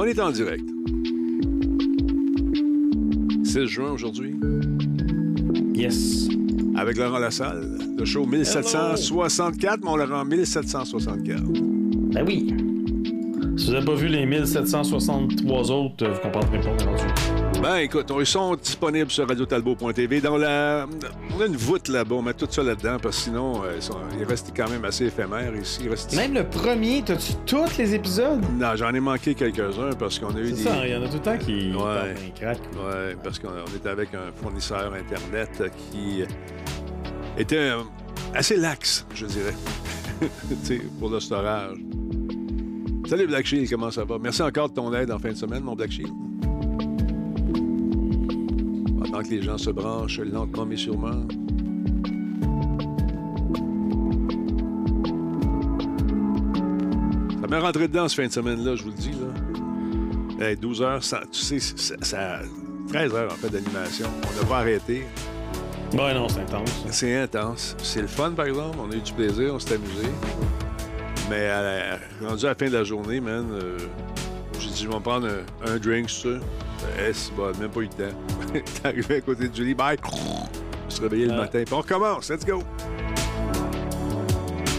On est en direct. 16 juin aujourd'hui? Yes. Avec Laurent Lassalle. Le show 1764, mon Laurent, 1764. Ben oui. Si vous n'avez pas vu les 1763 autres, vous comprendrez pas aujourd'hui. Ben écoute, ils sont disponibles sur radiotalbo.tv. Dans la... On a une voûte là-bas, on met tout ça là-dedans, parce que sinon, euh, ils, sont... ils restent quand même assez éphémères ici. Même le premier, t'as-tu tous les épides? Non, j'en ai manqué quelques-uns parce qu'on a eu C'est des... ça, il y en a tout le temps qui Ouais. partent d'un crack. Ouais, parce qu'on on était avec un fournisseur Internet euh, qui était euh, assez lax, je dirais, Tu sais, pour le storage. Salut Black Shield, comment ça va? Merci encore de ton aide en fin de semaine, mon Black Shield. Que les gens se branchent lentement mais sûrement. Ça m'est rentré dedans ce fin de semaine-là, je vous le dis. Là. Hey, 12 heures, ça- tu sais, ça, ça- 13 heures en fait d'animation. On n'a pas arrêté. Ben non, c'est intense. C'est intense. C'est le fun, par exemple. On a eu du plaisir, on s'est amusé. Mais à la- rendu à la fin de la journée, man, euh, j'ai dit, je vais me prendre un, un drink, ça. Eh, c'est bon, même pas eu le temps. T'es arrivé à côté de Julie, bye. Je me suis réveillé le matin. Puis on recommence, let's go.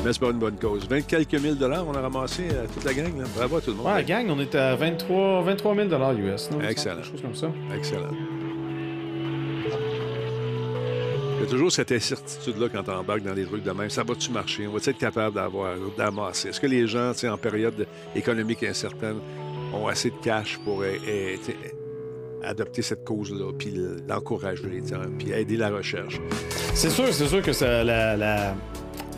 Mais c'est pas une bonne cause. 20 quelques mille dollars, on a ramassé euh, toute la gang. Là. Bravo à tout le monde. Ouais, gang, on est à 23, 23 000 US. Non, Excellent. Quelque chose comme ça. Excellent. Il y a toujours cette incertitude-là quand on embarque dans des trucs de même. Ça va-tu marcher? On va-tu être capable d'avoir, d'amasser? Est-ce que les gens, tu sais, en période économique incertaine, ont assez de cash pour eh, eh, adopter cette cause-là, puis l'encourager, puis aider la recherche? C'est sûr, c'est sûr que ça, la, la-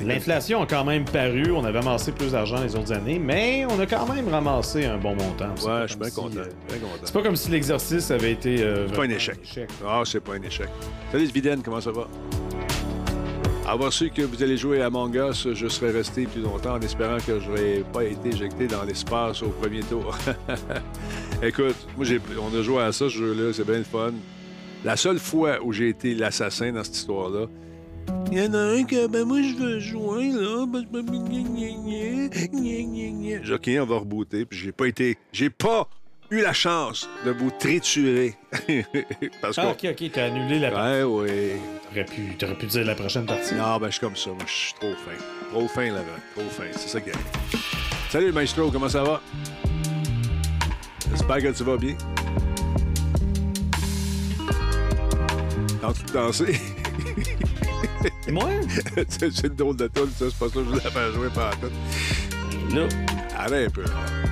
l'inflation a quand même paru. On avait amassé plus d'argent les autres années, mais on a quand même ramassé un bon montant. Ouais, je suis bien si, content. euh, c'est pas comme si l'exercice avait été. euh, C'est pas un échec. Ah, c'est pas un échec. Salut Sviden, comment ça va? Avoir su que vous allez jouer à Among Us, je serais resté plus longtemps en espérant que je n'aurais pas été éjecté dans l'espace au premier tour. Écoute, moi, j'ai- on a joué à ça, ce jeu-là, c'est bien le fun. La seule fois où j'ai été l'assassin dans cette histoire-là, il y en a un que, ben moi, je veux jouer, là, parce que... gna, OK, on va rebooter, puis j'ai pas été... J'ai pas eu la chance de vous triturer. parce. Ah, ok, ok, t'as annulé la partie. Ouais, oui. T'aurais pu, t'aurais pu dire la prochaine partie. Non, ben, je suis comme ça. Moi, je suis trop fin. Trop fin, là Trop fin. C'est ça qui arrive. Salut, Maestro. Comment ça va? J'espère que tu vas bien. Quand tu danser, Moi? c'est une drôle de tune, ça. C'est pas ça que je voulais faire jouer par tout. Là. Allez un peu.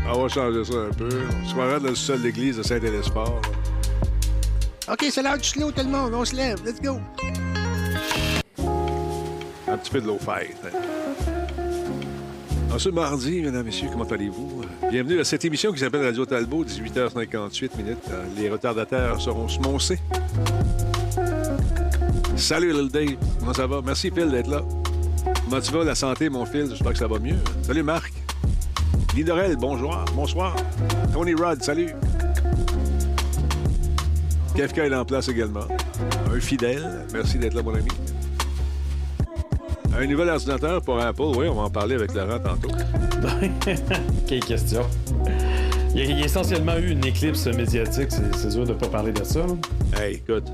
On va changer ça un peu. On se croirait dans le sol de l'église de Saint-Élesport. OK, c'est l'heure du slow, tout le monde. On se lève. Let's go. Un petit peu de l'eau fête. En ce mardi, mesdames, messieurs, comment allez-vous? Bienvenue à cette émission qui s'appelle Radio Talbot, 18h58 minutes. Euh, Les retardataires seront smoncés. Salut, Lil Dave. Comment ça va? Merci, Phil, d'être là. Comment tu vas, la santé, mon Phil? J'espère que ça va mieux. Salut, Marc. Lidorel, bonjour. Bonsoir. Tony Rod, salut. Kefka est en place également. Un fidèle. Merci d'être là, mon ami. Un nouvel ordinateur pour Apple. Oui, on va en parler avec Laurent tantôt. Quelle question. Il y, a, essentiellement eu une éclipse médiatique. C'est, dur de pas parler de ça. là. Hey, écoute,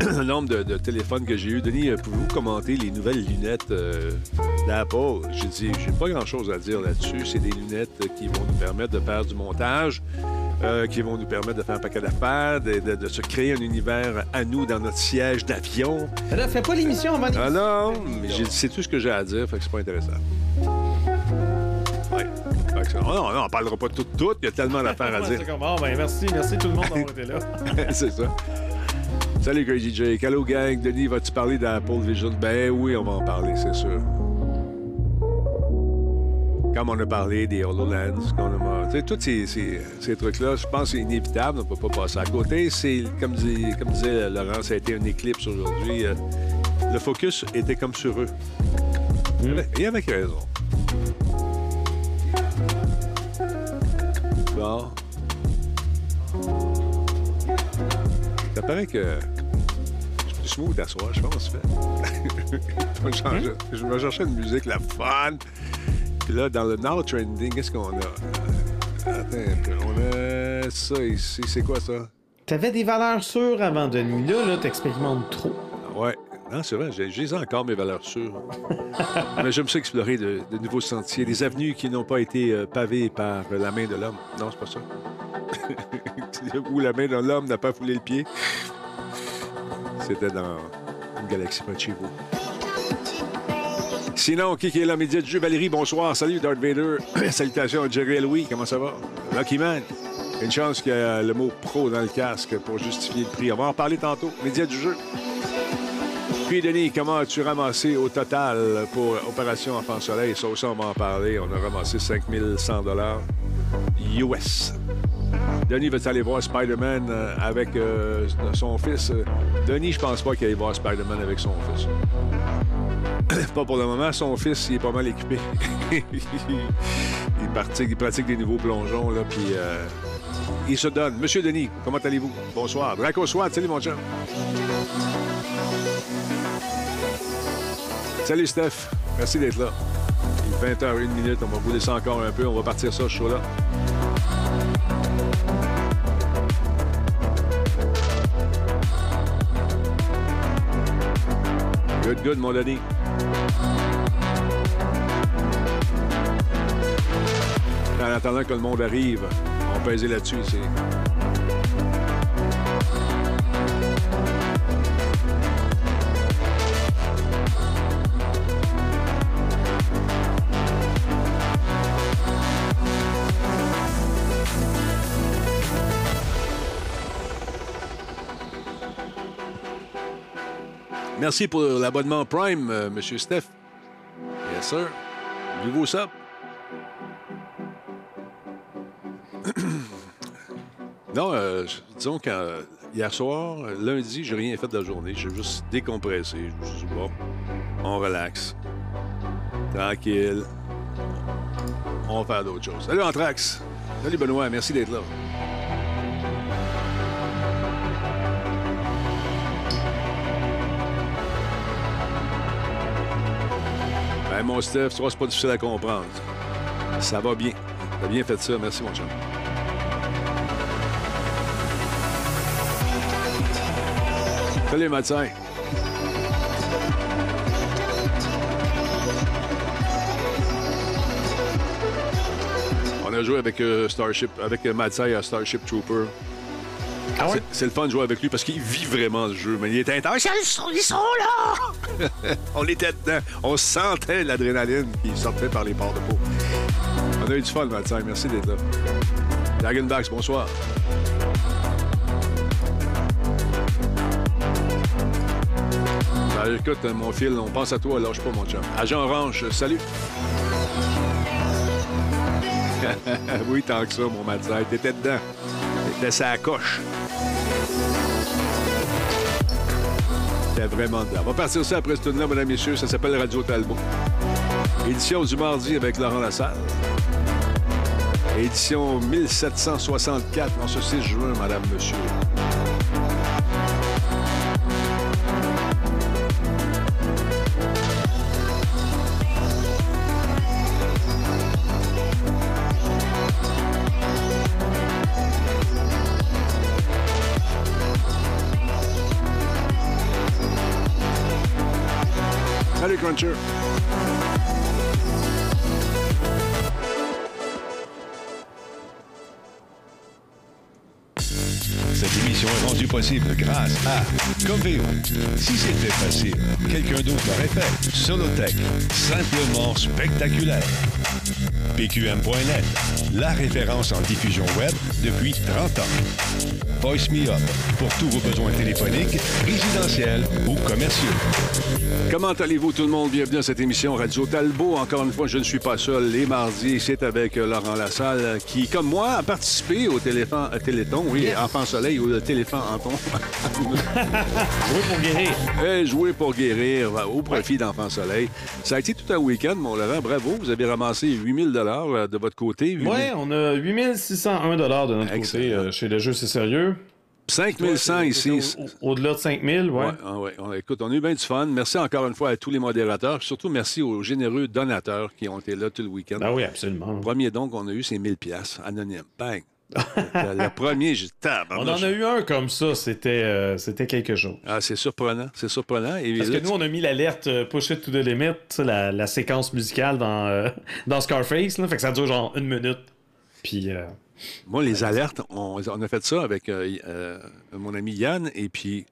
le nombre de, de téléphones que j'ai eu. Denis, euh, pouvez-vous commenter les nouvelles lunettes euh, d'Apple? J'ai dit, j'ai pas grand-chose à dire là-dessus. C'est des lunettes euh, qui vont nous permettre de faire du montage, euh, qui vont nous permettre de faire un paquet d'affaires, de, de- de se créer un univers à nous dans notre siège d'avion. Là, fais pas l'émission avant Ah non, mais c'est tout ce que j'ai à dire, fait que c'est pas intéressant. Ouais. Fait que ça- oh non, non, on parlera pas de tout, tout. Il y a tellement d'affaires à dire. Ah, ben, merci, merci tout le monde d'avoir été là. c'est ça. Salut Crazy Jake. Hello gang. Denis, vas-tu parler d'Apple Vision? Ben oui, on va en parler, c'est sûr. Comme on a parlé des HoloLens, qu'on a... Tous ces, trucs-là, je pense que c'est inévitable, on ne peut pas passer à côté. C'est, comme, dis- comme disait Laurent, ça a été un éclipse aujourd'hui. Euh, Le focus était comme sur eux. Et avec raison. Bon. Ça paraît que je suis smooth à soir, je pense. je, me cherchais une musique, la fun. Puis là, dans le Now Trending, qu'est-ce qu'on a? Euh, Attends un peu. On a. Ça ici, c'est quoi ça? T'avais des valeurs sûres avant, Denis. Là, là, t'expérimentes trop. Ouais. Non, c'est vrai, j'ai encore mes valeurs sûres. Mais j'aime ça explorer de, de nouveaux sentiers, des avenues qui n'ont pas été euh, pavées par la main de l'homme. Non, c'est pas ça. Où la main de l'homme n'a pas foulé le pied. C'était dans une galaxie près de chez vous. Sinon, qui est là? Média du jeu, Valérie, bonsoir. Salut, Darth Vader. Salutations à Jerry Louis, comment ça va? Lucky Man. Une chance qu'il y a le mot pro dans le casque pour justifier le prix. On va en parler tantôt. Média du jeu. Puis, Denis, comment as-tu ramassé au total pour Opération Enfant Soleil? Ça aussi, on va en parler. On a ramassé 5100 US. Denis va aller voir Spider-Man euh, avec euh, son fils? Euh, Denis, je pense pas qu'il aille voir Spider-Man avec son fils. pas pour le moment. Son fils, il est pas mal équipé. il, pratique, il pratique des nouveaux plongeons, là, puis euh, il se donne. Monsieur Denis, comment allez-vous? Bonsoir. Draco Swat, salut mon chum. Salut Steph, merci d'être là. Il est 20h01 minute, on va vous laisser encore un peu. On va partir ça, ce show-là. Good, good, mon Denis. En attendant que le monde arrive, on peut là-dessus. C'est... Merci pour l'abonnement Prime, euh, Monsieur Steph. Yes, sir. Nouveau sub. non, euh, disons qu'hier soir, lundi, j'ai rien fait de la journée. J'ai juste décompressé. Je me suis dit, bon, on relaxe. Tranquille. On va faire d'autres choses. Salut, Anthrax. Salut, Benoît. Merci d'être là. Mon Steph, tu vois, c'est pas difficile à comprendre. Ça va bien. T'as bien fait ça. Merci, mon chum. Salut, Mathieu. On a joué avec euh, Starship, avec euh, à Starship Trooper. Ah ouais? C'est- le fun de jouer avec lui parce qu'il vit vraiment le jeu. Mais il est intense. Ils sont, ils sont là! on était dedans. On sentait l'adrénaline qui sortait par les pores de peau. On a eu du fun, Mathieu. Merci d'être là. Dragonbacks, bonsoir. Ben, écoute, mon fil, on pense à toi, lâche pas, mon chum. Agent Orange, salut. oui, tant que ça, mon Mathieu. T'étais dedans. T'étais sa coche. T'es vraiment dedans. On va partir ça après ce tour-là, mesdames, messieurs. Ça s'appelle Radio Talbot. Édition du mardi avec Laurent Lassalle. Édition 1764, en ce 6 juin, madame, monsieur. Cette émission est rendue possible grâce à Coveo. Si c'était facile, quelqu'un d'autre l'aurait fait. Solotech, simplement spectaculaire. PQM.net, la référence en diffusion web depuis 30 ans. Voice Me Up, pour tous vos besoins téléphoniques, résidentiels ou commerciaux. Comment allez-vous tout le monde? Bienvenue à cette émission Radio Talbot. Encore une fois, je ne suis pas seul. Les mardis, c'est avec euh, Laurent Lassalle euh, qui, comme moi, a participé au téléphone, euh, Téléthon, oui, Enfant Soleil ou le téléphone Anton. Oui, pour guérir. Et jouer pour guérir au profit d'Enfant Soleil. Ça a été tout un week-end, mon Laurent. Bravo. Vous avez ramassé 8000 dollars de votre côté. 8 000 Ouais, on a 8601 de notre Excellent. côté euh, chez Le Jeu, c'est sérieux. 5100 ici. Au- Au-delà de 5000, ouais. Ouais, ah ouais. Écoute, on a eu bien du fun. Merci encore une fois à tous les modérateurs. Surtout merci aux généreux donateurs qui ont été là tout le week-end. Ben oui, absolument. Le premier don qu'on a eu, c'est 1000 pièces anonyme. Bang. le, premier, j'ai On en a eu un comme ça, c'était euh, c'était quelque chose. Ah, c'est surprenant, c'est surprenant. Et Parce là, que nous, on a mis l'alerte euh, Push It to the Limit, la, la séquence musicale dans, euh, dans Scarface, là, fait que ça dure genre une minute. Puis, Moi, les alertes, on, on a fait ça avec euh, euh, mon ami Yann, et puis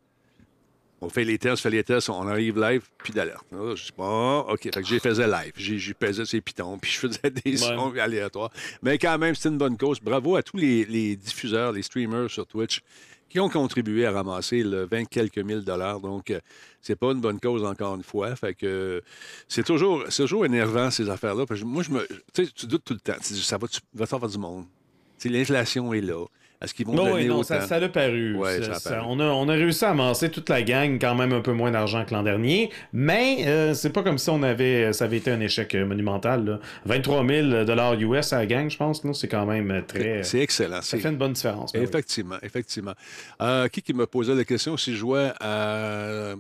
on fait les tests, on fait les tests, on arrive live, puis d'alerte. Là, Je dis, bon, OK. Fait que j'ai faisais live. J'ai pesé ces pitons, puis je faisais des sons aléatoires. Mais quand même, c'était une bonne cause. Bravo à tous les, les diffuseurs, les streamers sur Twitch qui ont contribué à ramasser le 20 quelques mille dollars. Donc, euh, c'est pas une bonne cause, encore une fois. Fait que c'est toujours, toujours énervant, ces affaires-là. Moi, je me. Tu sais, tu doutes tout le temps. Tu dis, ça va, tu va faire du monde? L'inflation est là. Est-ce qu'ils vont non, donner oui, non, autant? ça, ça l'a paru. Ouais, Ça- ça on, a, on a réussi à amasser toute la gang, quand même un peu moins d'argent que l'an dernier, mais euh, c'est pas comme si on avait, ça avait été un échec euh, monumental. là. 23 000 US à la gang, je pense, c'est quand même euh, très. C'est excellent. Ça fait une bonne différence. ben oui. Effectivement, effectivement. Euh, qui qui me posait la question si je jouais à euh,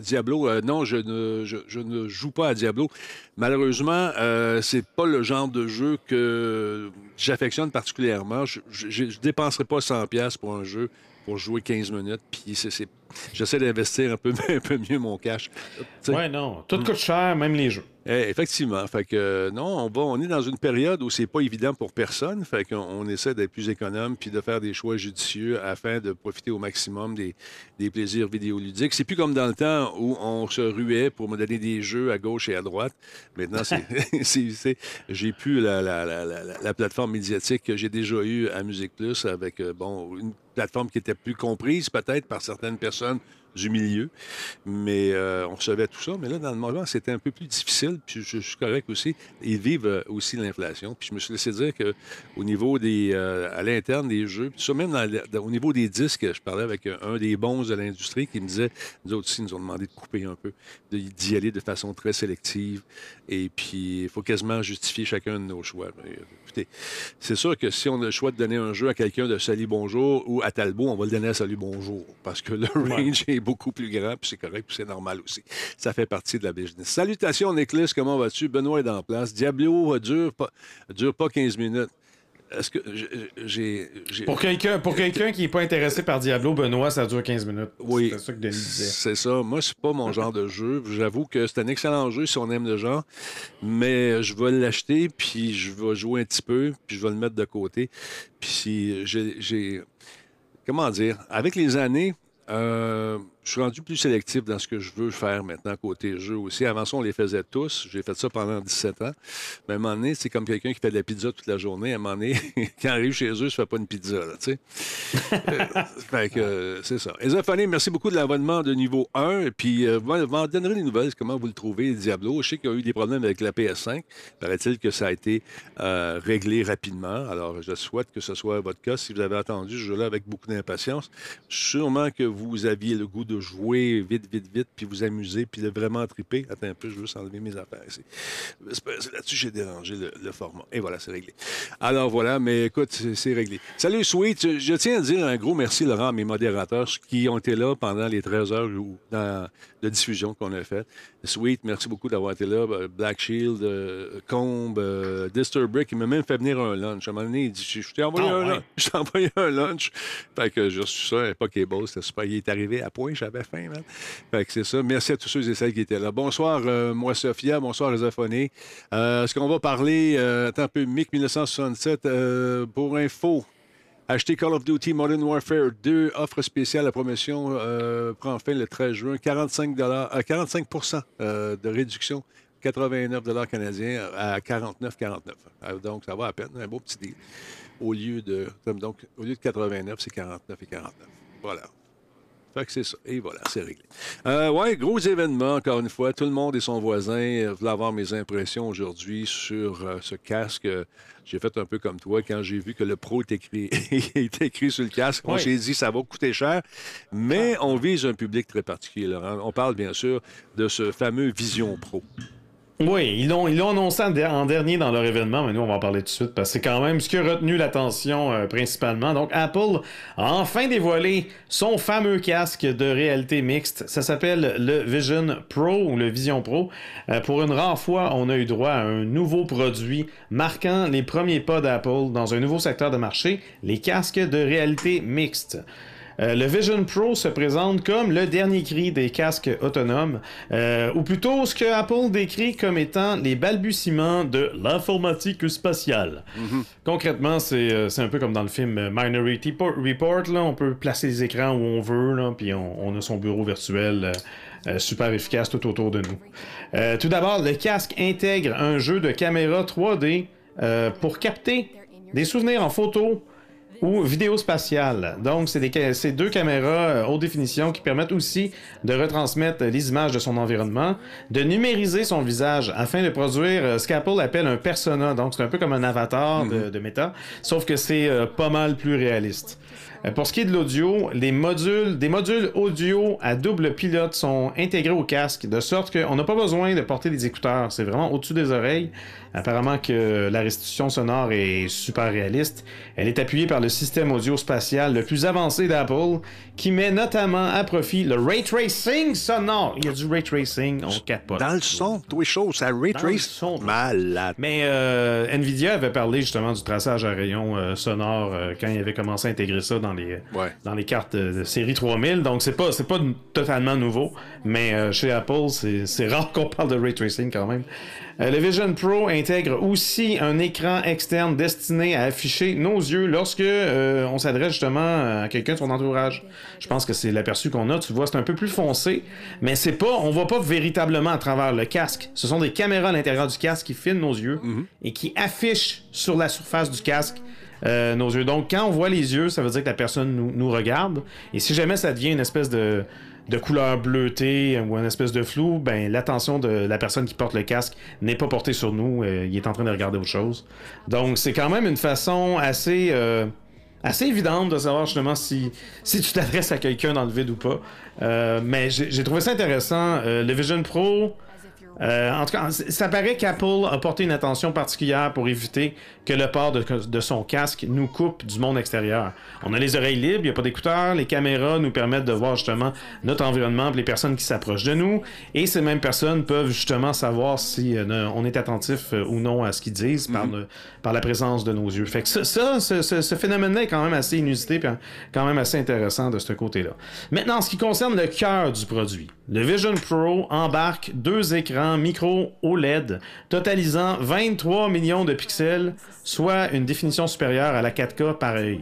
Diablo? Euh, non, je ne, je, je ne joue pas à Diablo. Malheureusement, euh, c'est pas le genre de jeu que j'affectionne particulièrement. Je ne dépenserai pas 100$ piastres pour un jeu pour jouer 15 minutes. Puis c'est- j'essaie d'investir un peu, un peu mieux mon cash. Tu sais, Ouais, non. Tout coûte cher, même les jeux. eh, effectivement. Fait que euh, non, on, va, on est dans une période où c'est pas évident pour personne. Fait qu'on on essaie d'être plus économe puis de faire des choix judicieux afin de profiter au maximum des, des plaisirs vidéoludiques. C'est plus comme dans le temps où on se ruait pour me donner des jeux à gauche et à droite. Maintenant, c'est, c'est- c'est- j'ai plus la- la- la- la plateforme médiatique que j'ai déjà eue à Musique Plus avec euh, bon une plateforme qui était plus comprise peut-être par certaines personnes Son du milieu. Mais euh, on recevait tout ça. Mais là, dans le moment, c'était un peu plus difficile. Puis je, je suis correct aussi. Ils vivent euh, aussi l'inflation. Puis je me suis laissé dire qu'au niveau des. euh, à l'interne des jeux, puis ça, même dans le- dans- au niveau des disques, je parlais avec un, des bons de l'industrie qui me disait nous autres aussi, ils nous ont demandé de couper un peu, d'y aller de façon très sélective. Et puis, il faut quasiment justifier chacun de nos choix. Mais, écoutez, c'est sûr que si on a le choix de donner un jeu à quelqu'un de Salut Bonjour ou à Talbot, on va le donner à Salut Bonjour parce que le range est beaucoup plus grand, puis c'est correct, puis c'est normal aussi. Ça fait partie de la business. Salutations, Nicholas, comment vas-tu? Benoît est en place. Diablo euh, dure pas, dure pas 15 minutes. Est-ce que j'ai- Pour quelqu'un pour quelqu'un qui n'est pas intéressé par Diablo, Benoît, ça dure 15 minutes. Oui, C'est ça que Denis disait. c'est ça. Moi, c'est pas mon genre de jeu. J'avoue que c'est un excellent jeu si on aime le genre, mais je vais l'acheter, puis je vais jouer un petit peu, puis je vais le mettre de côté. Puis si j'ai... j'ai- Comment dire? Avec les années, euh, je suis rendu plus sélectif dans ce que je veux faire maintenant côté jeu aussi. Avant ça, on les faisait tous. J'ai fait ça pendant 17 ans. Mais à un moment donné, c'est comme quelqu'un qui fait de la pizza toute la journée. À un moment donné, quand il arrive chez eux, il ne se fait pas une pizza, là, tu sais. Euh, fait que, euh, c'est ça. Ezophané, merci beaucoup de l'abonnement de niveau 1. Et puis, euh, vous m'en donnerez des nouvelles, comment vous le trouvez, Diablo. Je sais qu'il y a eu des problèmes avec la PS5. Paraît-il que ça a été euh, réglé rapidement. Alors, je souhaite que ce soit votre cas. Si vous avez attendu ce jeu-là avec beaucoup d'impatience, sûrement que vous aviez le goût de jouer vite, vite, vite, puis vous amuser, puis de vraiment triper. Attends un peu, je veux juste enlever mes affaires ici. Là-dessus, j'ai dérangé le, format. Et voilà, c'est réglé. Alors voilà, mais écoute, c'est réglé. Salut, Sweet. Je, tiens à dire un gros merci, Laurent, à mes modérateurs qui ont été là pendant les 13 heures ou dans- de diffusion qu'on a fait. Sweet, merci beaucoup d'avoir été là. Euh, Black Shield, euh, Combe, euh, Disturbrick, il m'a même fait venir un lunch. À un moment donné, il dit Je t'ai envoyé, un ouais. lunch. Je t'ai envoyé un lunch. Fait que j'ai reçu ça, un Pokéball, c'était super. Il est arrivé à point, j'avais faim, man. Fait que c'est ça. Merci à tous ceux et celles qui étaient là. Bonsoir, euh, moi, Sophia. Bonsoir, les Est-ce qu'on va parler, attends un peu, MiG 1967, euh, pour info? Acheter Call of Duty Modern Warfare 2, offre spéciale, la promotion euh, prend fin le 13 juin, 45, euh, 45 euh, de réduction, 89 canadiens à 49,49. Euh, donc, ça va à peine, un beau petit deal. Au lieu de, donc, au lieu de 89, c'est 49 et 49. Voilà. Fait que c'est ça. Et voilà, c'est réglé. Euh, ouais, gros événement, encore une fois. Tout le monde et son voisin voulaient avoir mes impressions aujourd'hui sur euh, ce casque. J'ai fait un peu comme toi quand j'ai vu que le Pro est écrit, est écrit sur le casque. On Oui. s'est dit ça va coûter cher, mais on vise un public très particulier, Laurent. On parle bien sûr de ce fameux Vision Pro. Oui, ils l'ont, annoncé en dernier dans leur événement, mais nous, on va en parler tout de suite parce que c'est quand même ce qui a retenu l'attention euh, principalement. Donc, Apple a enfin dévoilé son fameux casque de réalité mixte. Ça s'appelle le Vision Pro ou le Vision Pro. Euh, pour une rare fois, on a eu droit à un nouveau produit marquant les premiers pas d'Apple dans un nouveau secteur de marché, les casques de réalité mixte. Euh, le Vision Pro se présente comme le dernier cri des casques autonomes, euh, ou plutôt ce que Apple décrit comme étant les balbutiements de l'informatique spatiale. Concrètement, c'est euh, c'est un peu comme dans le film Minority Po- Report. Là, on peut placer les écrans où on veut, là, puis on, on a son bureau virtuel. euh, super efficace tout autour de nous. Euh, tout d'abord, le casque intègre un jeu de caméra 3D euh, pour capter des souvenirs en photo ou vidéo spatiale. Donc, c'est des deux caméras euh, haute définition qui permettent aussi de retransmettre les images de son environnement, de numériser son visage afin de produire euh, ce qu'Apple appelle un persona. Donc, c'est un peu comme un avatar de, de Meta, sauf que c'est euh, pas mal plus réaliste. Euh, Pour ce qui est de l'audio, les modules, des modules audio à double pilote sont intégrés au casque, de sorte qu'on n'a pas besoin de porter des écouteurs. C'est vraiment au-dessus des oreilles. Apparemment que la restitution sonore est super réaliste. Elle est appuyée par le système audio spatial le plus avancé d'Apple, qui met notamment à profit le ray tracing sonore. Il y a du ray tracing, on capote. Dans le son, tous les choses, ça ray trace. Malade. Mais euh, Nvidia avait parlé justement du traçage à rayon euh, sonore euh, quand il avait commencé à intégrer ça dans les, Ouais. dans les cartes de, de série 3000. Donc c'est pas c'est pas totalement nouveau, mais euh, chez Apple c'est c'est rare qu'on parle de ray tracing quand même. Euh, le Vision Pro intègre aussi un écran externe destiné à afficher nos yeux lorsque euh, on s'adresse justement à quelqu'un de son entourage. Je pense que c'est l'aperçu qu'on a. Tu vois, c'est un peu plus foncé, mais c'est pas, on voit pas véritablement à travers le casque. Ce sont des caméras à l'intérieur du casque qui filment nos yeux et qui affichent sur la surface du casque euh, nos yeux. Donc, quand on voit les yeux, ça veut dire que la personne nous, nous regarde. Et si jamais ça devient une espèce de, de couleur bleutée ou une espèce de flou, ben l'attention de la personne qui porte le casque n'est pas portée sur nous. euh, il est en train de regarder autre chose. Donc, c'est quand même une façon assez. euh, assez évidente de savoir justement si, si tu t'adresses à quelqu'un dans le vide ou pas. Euh, mais j'ai trouvé ça intéressant. Euh, le Vision Pro, euh, en tout cas, ça paraît qu'Apple a porté une attention particulière pour éviter que le port de, de son casque nous coupe du monde extérieur. On a les oreilles libres, il n'y a pas d'écouteurs, les caméras nous permettent de voir justement notre environnement, les personnes qui s'approchent de nous, et ces mêmes personnes peuvent justement savoir si euh, on est attentif euh, ou non à ce qu'ils disent par, le- par la présence de nos yeux. Fait que ça, ça, ce, ce- ce phénomène-là est quand même assez inusité, puis quand même assez intéressant de ce côté-là. Maintenant, en ce qui concerne le cœur du produit, le Vision Pro embarque deux écrans micro OLED totalisant 23 millions de pixels, soit une définition supérieure à la 4K par œil.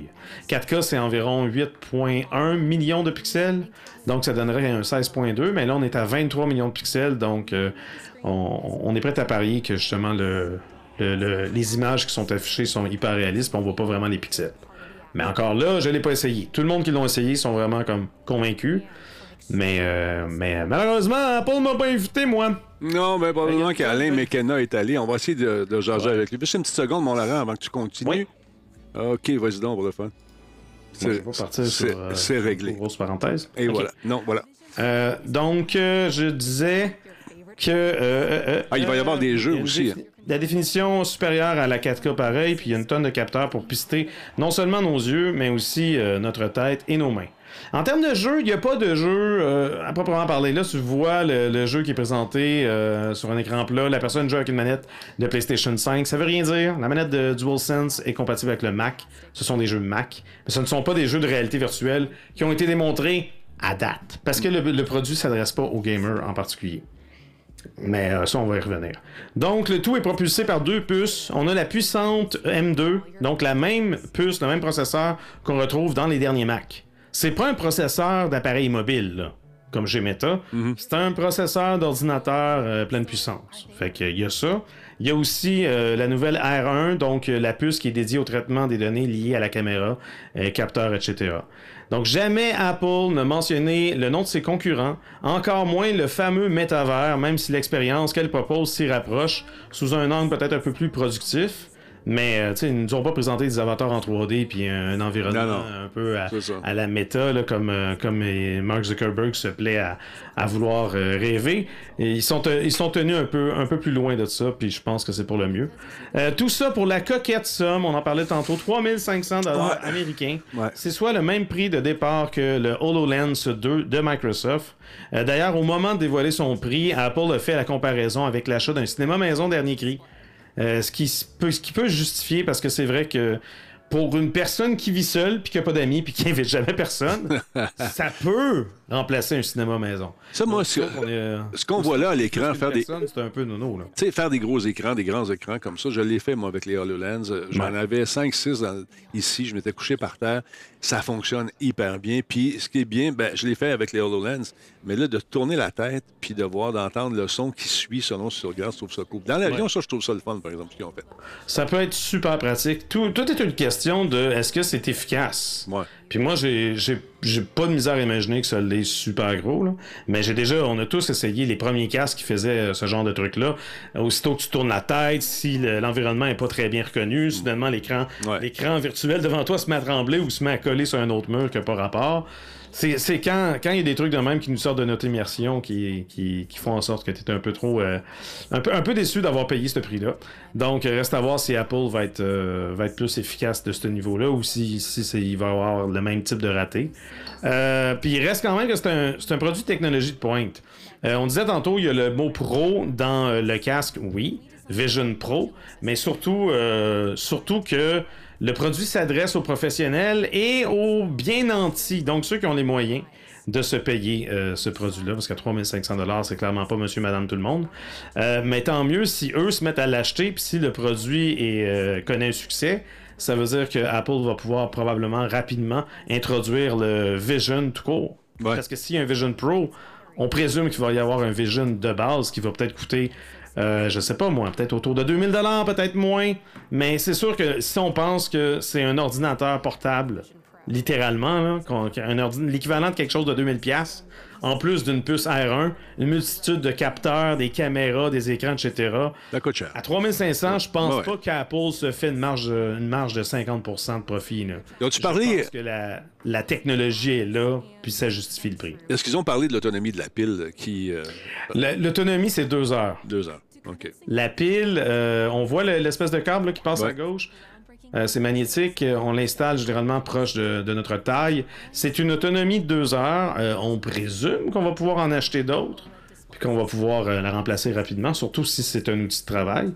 4K, c'est environ 8,1 millions de pixels, donc ça donnerait un 16,2, mais là on est à 23 millions de pixels, donc euh, on, est prêt à parier que justement le, le- le- les images qui sont affichées sont hyper réalistes, puis on voit pas vraiment les pixels. Mais encore là, je l'ai pas essayé. Tout le monde qui l'ont essayé sont vraiment comme convaincus. Mais, euh, mais malheureusement, Apple m'a pas invité, moi. Non, mais probablement qu'Alain McKenna est allé. On va essayer de, de jaser avec lui. Juste une petite seconde, mon Laurent, avant que tu continues. OK, vas-y donc pour le fun. C'est euh, c'est réglé. Grosse parenthèse. Et voilà. Non, voilà. Euh, donc, euh, je disais que. euh, euh, euh, Ah, il va y avoir des jeux aussi, La définition supérieure à la 4K pareil, puis il y a une tonne de capteurs pour pister non seulement nos yeux, mais aussi euh, notre tête et nos mains. En termes de jeu, il n'y a pas de jeu euh, à proprement parler. Là, tu vois le, jeu qui est présenté euh, sur un écran plat. La personne joue avec une manette de PlayStation 5. Ça veut rien dire. La manette de DualSense est compatible avec le Mac. Ce sont des jeux Mac. Mais ce ne sont pas des jeux de réalité virtuelle qui ont été démontrés à date. Parce que le, le produit ne s'adresse pas aux gamers en particulier. Mais euh, ça, on va y revenir. Donc, le tout est propulsé par deux puces. On a la puissante M2, donc la même puce, le même processeur qu'on retrouve dans les derniers Mac. C'est pas un processeur d'appareil mobile, là, comme chez Meta. C'est un processeur d'ordinateur euh, pleine puissance. Fait qu'il y a ça. Il y a aussi euh, la nouvelle R1, donc euh, la puce qui est dédiée au traitement des données liées à la caméra, euh, capteurs, etc. Donc jamais Apple n'a mentionné le nom de ses concurrents, encore moins le fameux métavers, même si l'expérience qu'elle propose s'y rapproche, sous un angle peut-être un peu plus productif. Mais euh, ils nous ont pas présenté des avatars en 3D puis un, environnement Non, non. un peu à, la méta, là, comme, euh, comme euh, Mark Zuckerberg se plaît à, à vouloir rêver. Et ils, sont, ils sont tenus un peu, un peu plus loin de ça, puis je pense que c'est pour le mieux. Euh, tout ça pour la coquette somme, on en parlait tantôt, 3500 dollars Ouais. américains. Ouais. C'est soit le même prix de départ que le HoloLens 2 de Microsoft. Euh, D'ailleurs, au moment de dévoiler son prix, Apple a fait la comparaison avec l'achat d'un cinéma maison dernier cri. Euh, ce, qui peut, ce qui peut justifier, parce que c'est vrai que pour une personne qui vit seule, puis qui n'a pas d'amis, puis qui invite jamais personne, ça peut remplacer un cinéma maison. Ça, moi, ce, euh, ce qu'on voit là à l'écran, faire des, C'est un peu nono, là. Tu sais, faire des gros écrans, des grands écrans comme ça, je l'ai fait, moi, avec les HoloLens. Euh, J'en Ouais. avais 5-6 ici. Je m'étais couché par terre. Ça fonctionne hyper bien. Puis, ce qui est bien, ben, je l'ai fait avec les HoloLens. Mais là, de tourner la tête puis de voir, d'entendre le son qui suit selon si tu regardes, je trouve ça cool. Dans l'avion, Ouais. ça, je trouve ça le fun, par exemple, ce qu'ils ont fait. Ça peut être super pratique. Tout, tout est une question de est-ce que c'est efficace? Ouais. Puis moi, j'ai pas de misère à imaginer que ça l'est super gros, là. Mais j'ai déjà, on a tous essayé les premiers casques qui faisaient euh, ce genre de truc-là. Aussitôt que tu tournes la tête, si le- l'environnement est pas très bien reconnu, soudainement l'écran, Ouais. l'écran virtuel devant toi se met à trembler ou se met à coller sur un autre mur qui n'a pas rapport. C'est, quand, il y a des trucs de même qui nous sortent de notre immersion qui, font en sorte que tu es un peu trop. euh, un, peu, déçu d'avoir payé ce prix-là. Donc, reste à voir si Apple va être, euh, plus efficace de ce niveau-là ou si, il va avoir le même type de raté. Euh, Puis il reste quand même que c'est un, produit de technologie de pointe. On disait tantôt, il y a le mot pro dans le casque, oui. Vision Pro, mais surtout que le produit s'adresse aux professionnels et aux bien nantis, donc ceux qui ont les moyens de se payer euh, ce produit-là, parce qu'à 3500 c'est clairement pas monsieur, madame, tout le monde. Euh, mais tant mieux si eux se mettent à l'acheter, puis si le produit est, euh, connaît un succès, ça veut dire que Apple va pouvoir probablement rapidement introduire le Vision tout court. Ouais. Parce que s'il y a un Vision Pro, on présume qu'il va y avoir un Vision de base qui va peut-être coûter, euh, je sais pas moi, peut-être autour de 2000 peut-être moins. Mais c'est sûr que si on pense que c'est un ordinateur portable, littéralement, l'équivalent de quelque chose de 2000 pièces, en plus d'une puce R1, une multitude de capteurs, des caméras, des écrans, etc. Ça coûte cher. À 3500, je pense Ouais. pas qu'Apple se fait une marge, une marge de 50% de profit. Là. Parlé- pense que la, la technologie est là, puis ça justifie le prix. Est-ce qu'ils ont parlé de l'autonomie de la pile qui. euh, La- L'autonomie, c'est deux heures. deux heures. OK. La pile, euh, on voit le- l'espèce de câble là, qui passe Ouais. à gauche. Euh, c'est magnétique. Euh, On l'installe généralement proche de, notre taille. C'est une autonomie de deux heures. Euh, on présume qu'on va pouvoir en acheter d'autres, puis qu'on va pouvoir la remplacer rapidement, surtout si c'est un outil de travail.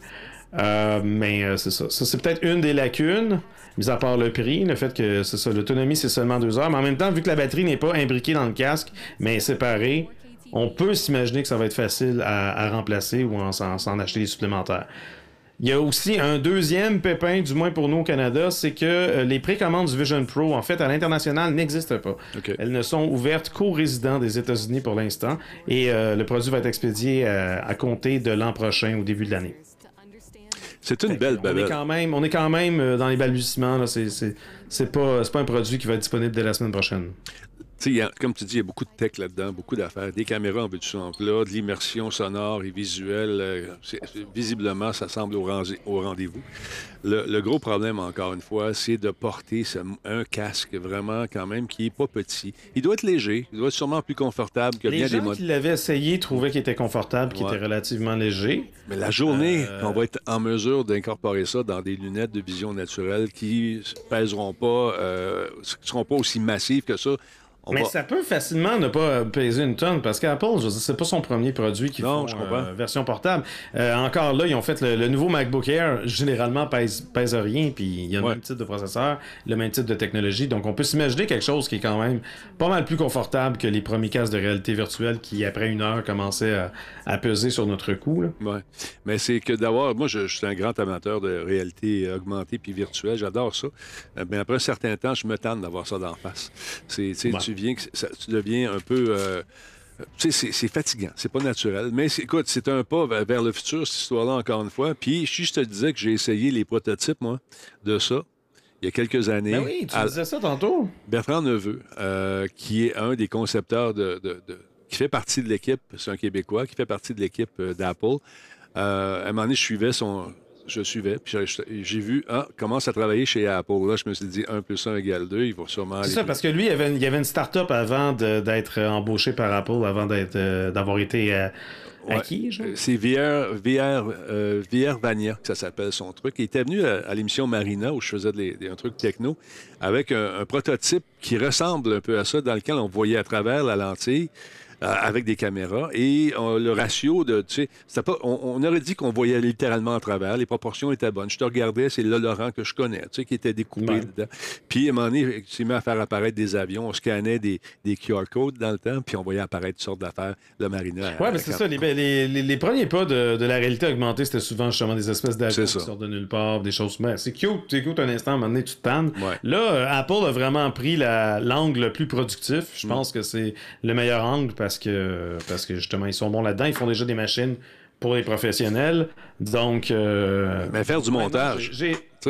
Mais c'est ça. Ça, c'est peut-être une des lacunes, mis à part le prix, le fait que c'est ça, l'autonomie, c'est seulement deux heures. Mais en même temps, vu que la batterie n'est pas imbriquée dans le casque, mais séparée, on peut s'imaginer que ça va être facile à, à remplacer ou en s'en acheter des supplémentaires. Il y a aussi un deuxième pépin, du moins pour nous au Canada, c'est que euh, les précommandes du Vision Pro, en fait, à l'international, n'existent pas. Elles ne sont ouvertes qu'aux résidents des États-Unis pour l'instant, et euh, le produit va être expédié euh, à compter de l'an prochain, au début de l'année. C'est une belle On est quand même, on est quand même dans les balbutiements. C'est, c'est, pas, pas un produit qui va être disponible dès la semaine prochaine. Y a- comme tu dis, il y a beaucoup de tech là-dedans, beaucoup d'affaires, des caméras en veux-tu en plat, de l'immersion sonore et visuelle. euh, visiblement, ça semble au, rendez-vous. Le, le gros problème, encore une fois, c'est de porter ce- un casque vraiment quand même qui est pas petit. Il doit être léger, il doit être sûrement plus confortable que Les bien des gens modes. qui l'avaient essayé trouvaient qu'il était confortable, qu'il Ouais. était relativement léger. Mais la journée, Euh, on va être en mesure d'incorporer ça dans des lunettes de vision naturelle qui pèseront pas, euh, seront pas aussi massives que ça. On Mais va- ça peut facilement ne pas peser une tonne parce qu'Apple, je c'est pas son premier produit qui font je comprends. euh, version portable. Euh, encore là, ils ont fait le, le nouveau MacBook Air, généralement pèse, pèse rien, puis il y a le Ouais. même type de processeur, le même type de technologie. Donc on peut s'imaginer quelque chose qui est quand même pas mal plus confortable que les premiers casques de réalité virtuelle qui, après une heure, commençaient à, à peser sur notre cou. là. Ouais. Mais c'est que d'avoir. Moi, je, je suis un grand amateur de réalité augmentée puis virtuelle. J'adore ça. Euh, Mais après un certain temps, je me tente d'avoir ça d'en face. C'est, sais, Ouais. tu, ça- tu deviens un peu. euh, tu sais, c'est, fatigant, c'est pas naturel. Mais écoute, c'est un pas vers, le futur, cette histoire-là, encore une fois. Puis, si je te disais que j'ai essayé les prototypes, moi, de ça, il y a quelques années. Ben oui, tu à- disais ça tantôt. Bertrand Neveu, euh, qui est un des concepteurs de, de- de- qui fait partie de l'équipe, c'est un Québécois, qui fait partie de l'équipe euh, d'Apple. Euh, à un moment donné, je suivais son, je suivais, puis j'ai vu, ah, commence à travailler chez Apple. Là, je me suis dit, 1 plus 1 égale 2, il faut sûrement C'est ça, parce que lui, il y avait une, il avait une start-up avant d'être embauché par Apple, avant d'être, euh, d'avoir été euh, acquis. C'est VR, VR, euh, VR Vania, ça s'appelle son truc. Il était venu à, l'émission Marina, où je faisais des, un truc techno, avec un, un prototype qui ressemble un peu à ça, dans lequel on voyait à travers la lentille. Euh, avec des caméras. Et euh, le ratio de, tu sais, pas, on, aurait dit qu'on voyait littéralement à travers. Les proportions étaient bonnes. Je te regardais, c'est là Laurent que je connais, tu sais, qui était découpé dedans. Puis à un moment donné, s'est mis à faire apparaître des avions. On scannait des, des QR codes dans le temps, puis on voyait apparaître toutes sortes d'affaires, le marina. Oui, mais c'est ça. Les, les, les, premiers pas de, de la réalité augmentée, c'était souvent justement des espèces d'avions qui sortent de nulle part, des choses. Mais c'est cute, c'est cute un instant, à un moment donné, tu te tannes. Là, euh, Apple a vraiment pris l'angle le plus productif. Je mm. pense que c'est le meilleur angle parce que parce que justement, ils sont bons là-dedans. Ils font déjà des machines pour les professionnels. Donc. Euh, mais faire du montage.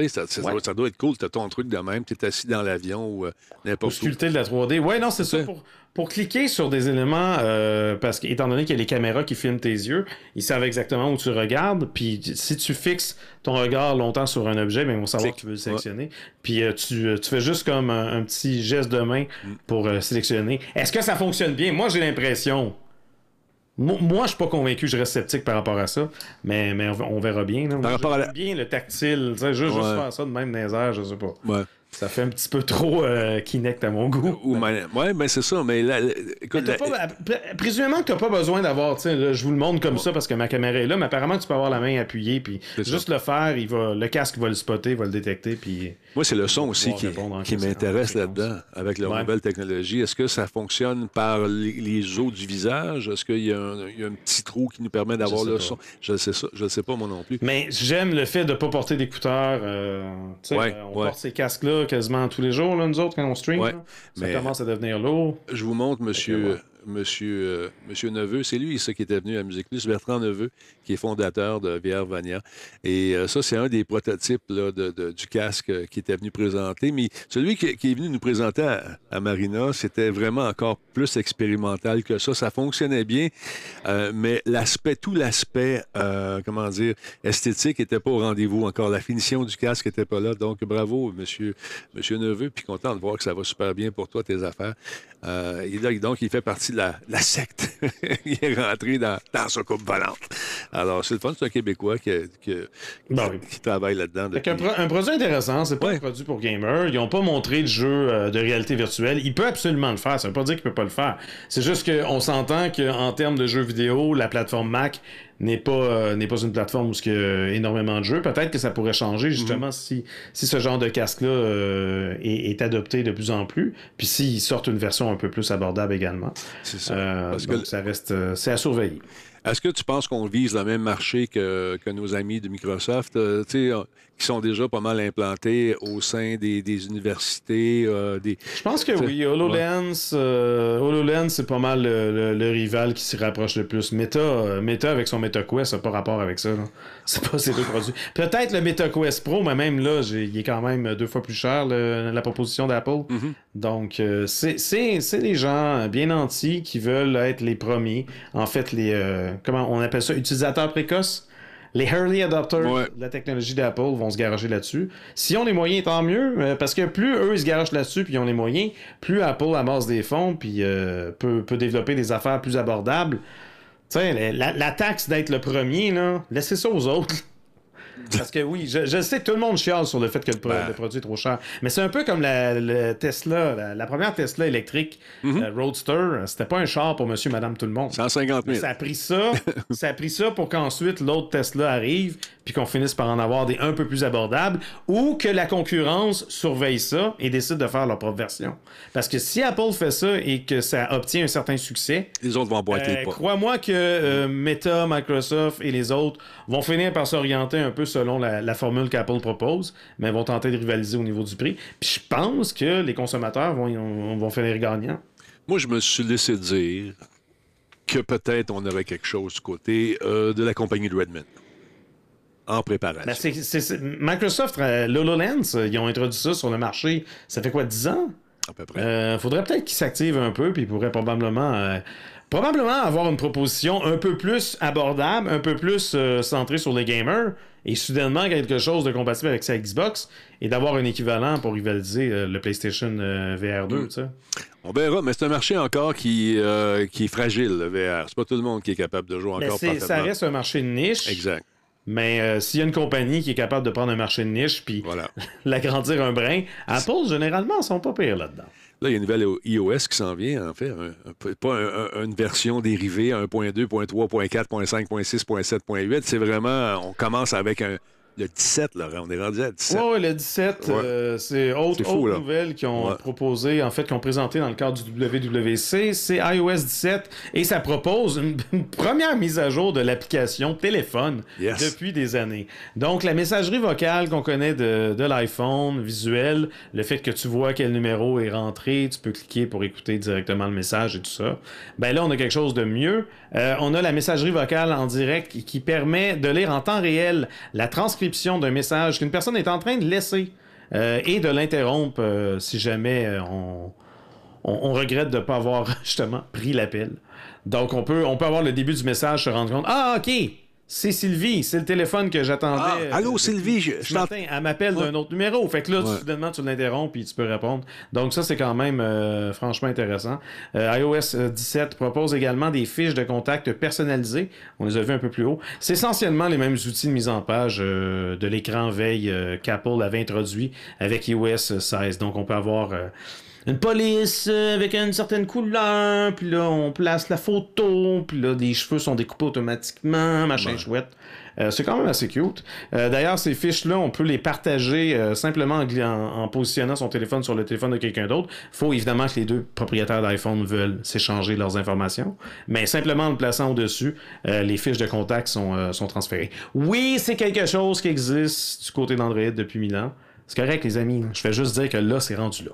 Ça, ça, doit être cool. Tu as ton truc de même. Tu es assis dans l'avion ou euh, n'importe où. sculpter de la 3D. Ouais, non, c'est ça. Pour, pour, cliquer sur des éléments, euh, parce qu'étant donné qu'il y a les caméras qui filment tes yeux, ils savent exactement où tu regardes. Puis si tu fixes ton regard longtemps sur un objet, ben, ils vont savoir que tu veux le sélectionner. Puis tu, tu, fais juste comme un, petit geste de main mm. pour sélectionner. Est-ce que ça fonctionne bien? Moi, j'ai l'impression moi, je suis pas convaincu, je reste sceptique par rapport à ça, mais, mais on, verra bien. Par rapport à bien le tactile, juste, juste faire ça de même dans les airs, je sais pas. Ouais. Ça fait un petit peu trop euh, Kinect à mon goût. Oui, mais... ben c'est ça, mais là, écoute... Présumément que tu n'as pas besoin d'avoir, je vous le montre comme ça parce que ma caméra est là, mais apparemment tu peux avoir la main appuyée, puis juste le faire, il va, le casque va le spotter, va le détecter, puis... Moi, c'est le son aussi qui, qui m'intéresse là-dedans, avec la nouvelle technologie. Est-ce que ça fonctionne par les, os du visage? Est-ce qu'il y, a un petit trou qui nous permet d'avoir le son? Je ne sais, je sais pas, moi non plus. Mais j'aime le fait de ne pas porter d'écouteurs. Euh, on porte ces casques-là quasiment tous les jours, là, nous autres, quand on stream. Ça commence à devenir lourd. Je vous montre, monsieur, monsieur, euh, monsieur Neveu. C'est lui, ça, qui était venu à Musique Plus, Bertrand Neveu, qui est fondateur de VR Vania. Et euh, ça, c'est un des prototypes du casque euh, qui était venu présenter. Mais celui qui, est venu nous présenter à, Marina, c'était vraiment encore plus expérimental que ça. Ça fonctionnait bien, mais l'aspect, tout l'aspect, comment dire, esthétique n'était pas au rendez-vous encore. La finition du casque n'était pas là. Donc, bravo, monsieur, monsieur Neveu. Puis content de voir que ça va super bien pour toi, tes affaires. Euh, donc, il fait partie de la, secte. il est rentré dans, dans sa coupe volante. Alors, c'est le fun, c'est un Québécois qui, ben travaille là-dedans. Un, produit intéressant, c'est pas un produit pour gamers. Ils n'ont pas montré de jeu euh, de réalité virtuelle. Il peut absolument le faire. Ça veut pas dire qu'il peut pas le faire. C'est juste qu'on s'entend qu'en termes de jeux vidéo, la plateforme Mac n'est pas, euh, n'est pas une plateforme où il y a énormément de jeux. Peut-être que ça pourrait changer justement mhm. si, si ce genre de casque-là euh, est, adopté de plus en plus. Puis s'ils sortent une version un peu plus abordable également. C'est ça. Euh, Parce que ça reste. c'est à surveiller. Est-ce que tu penses qu'on vise le même marché que, que nos amis de Microsoft, euh, euh, qui sont déjà pas mal implantés au sein des, des universités? Euh, des... Je pense que oui. HoloLens, HoloLens c'est pas mal le, rival qui s'y rapproche le plus. Meta, Meta avec son MetaQuest n'a pas rapport avec ça. C'est pas ces deux produits. Peut-être le MetaQuest Pro, mais même là, il est quand même deux fois plus cher, la proposition d'Apple. Mm-hmm. Donc, c'est les gens bien nantis qui veulent être les premiers. En fait, les comment on appelle ça, utilisateurs précoces? Les early adopters de la technologie d'Apple vont se garager là-dessus. Si on les moyens, tant mieux, euh, parce que plus eux ils se garagent là-dessus puis ils ont les moyens, plus Apple amasse des fonds puis euh, peut, développer des affaires plus abordables. Tu sais, la, la, taxe d'être le premier, là, laissez ça aux autres. Parce que oui, je, sais que tout le monde chiale sur le fait que le, ben. produit est trop cher. Mais c'est un peu comme la, Tesla, la, première Tesla électrique mhm. euh, Roadster. C'était pas un char pour monsieur, madame, tout le monde. 150 000. ça a pris ça, ça a pris ça pour qu'ensuite l'autre Tesla arrive puis qu'on finisse par en avoir des un peu plus abordables ou que la concurrence surveille ça et décide de faire leur propre version. Parce que si Apple fait ça et que ça obtient un certain succès, les autres vont boiter euh, Crois-moi que euh, Meta, Microsoft et les autres vont finir par s'orienter un peu selon la, formule qu'Apple propose, mais vont tenter de rivaliser au niveau du prix. Puis je pense que les consommateurs vont, vont finir gagnants. Moi, je me suis laissé dire que peut-être on aurait quelque chose du côté euh, de la compagnie de Redmond en préparation. Ben, Microsoft, euh, l'HoloLens, ils ont introduit ça sur le marché, ça fait quoi, 10 ans? À peu près. Euh, faudrait peut-être qu'ils s'activent un peu, puis ils pourraient probablement probablement avoir une proposition un peu plus abordable, un peu plus euh, centrée sur les gamers, et soudainement quelque chose de compatible avec sa Xbox, et d'avoir un équivalent pour rivaliser euh, le PlayStation euh, VR 2, tu sais. On verra, mais c'est un marché encore qui, euh, qui est fragile, le VR. C'est pas tout le monde qui est capable de jouer Mais encore c'est- ça parfaitement. reste un marché de niche. Exact. Mais euh, s'il y a une compagnie qui est capable de prendre un marché de niche puis Voilà. l'agrandir un brin, Apple, généralement, sont pas pires là-dedans. Là, il y a une nouvelle iOS qui s'en vient, en fait. Un- un pas un- un- une version dérivée 1.2, 1.3, 1.4, 1.5, 1.6, 1.7, 1.8. C'est vraiment... On commence avec un, le 17, là. On est rendu à 17. Ouais, ouais, le 17, Ouais. euh, c'est autre, fou, autre nouvelle qu'ils ont Ouais. proposé, en fait, qu'ils ont présenté dans le cadre du WWC. C'est iOS 17 et ça propose une, une première mise à jour de l'application téléphone Yes. depuis des années. Donc, la messagerie vocale qu'on connaît de, de l'iPhone, visuel, le fait que tu vois quel numéro est rentré, tu peux cliquer pour écouter directement le message et tout ça. Ben là, on a quelque chose de mieux. Euh, on a la messagerie vocale en direct qui permet de lire en temps réel la transcription d'un message qu'une personne est en train de laisser euh, et de l'interrompre euh, si jamais euh, on, regrette de ne pas avoir justement pris l'appel. Donc on peut, on peut avoir le début du message, se rendre compte Ah, ok, c'est Sylvie, c'est le téléphone que j'attendais. Ah, euh, allô, depuis Sylvie, je- ce matin. Elle m'appelle d'un autre numéro. Fait que là, tu- Ouais. soudainement, tu l'interromps puis tu peux répondre. Donc ça, c'est quand même euh, franchement intéressant. Euh, iOS euh, 17 propose également des fiches de contact personnalisées. On les a vues un peu plus haut. C'est essentiellement les mêmes outils de mise en page euh, de l'écran veille euh, qu'Apple avait introduit avec iOS 16. Donc on peut avoir... une police euh, avec une certaine couleur, puis là, on place la photo, puis là, les cheveux sont découpés automatiquement, machin chouette. Euh, c'est quand même assez cute. Euh, D'ailleurs, ces fiches-là, on peut les partager euh, simplement en, en- en positionnant son téléphone sur le téléphone de quelqu'un d'autre. faut évidemment que les deux propriétaires d'iPhone veulent s'échanger leurs informations, mais simplement en le plaçant au-dessus, euh, les fiches de contact sont, euh, sont transférées. Oui, c'est quelque chose qui existe du côté d'Android depuis mille ans. C'est correct, les amis. Je fais juste dire que là, c'est rendu là.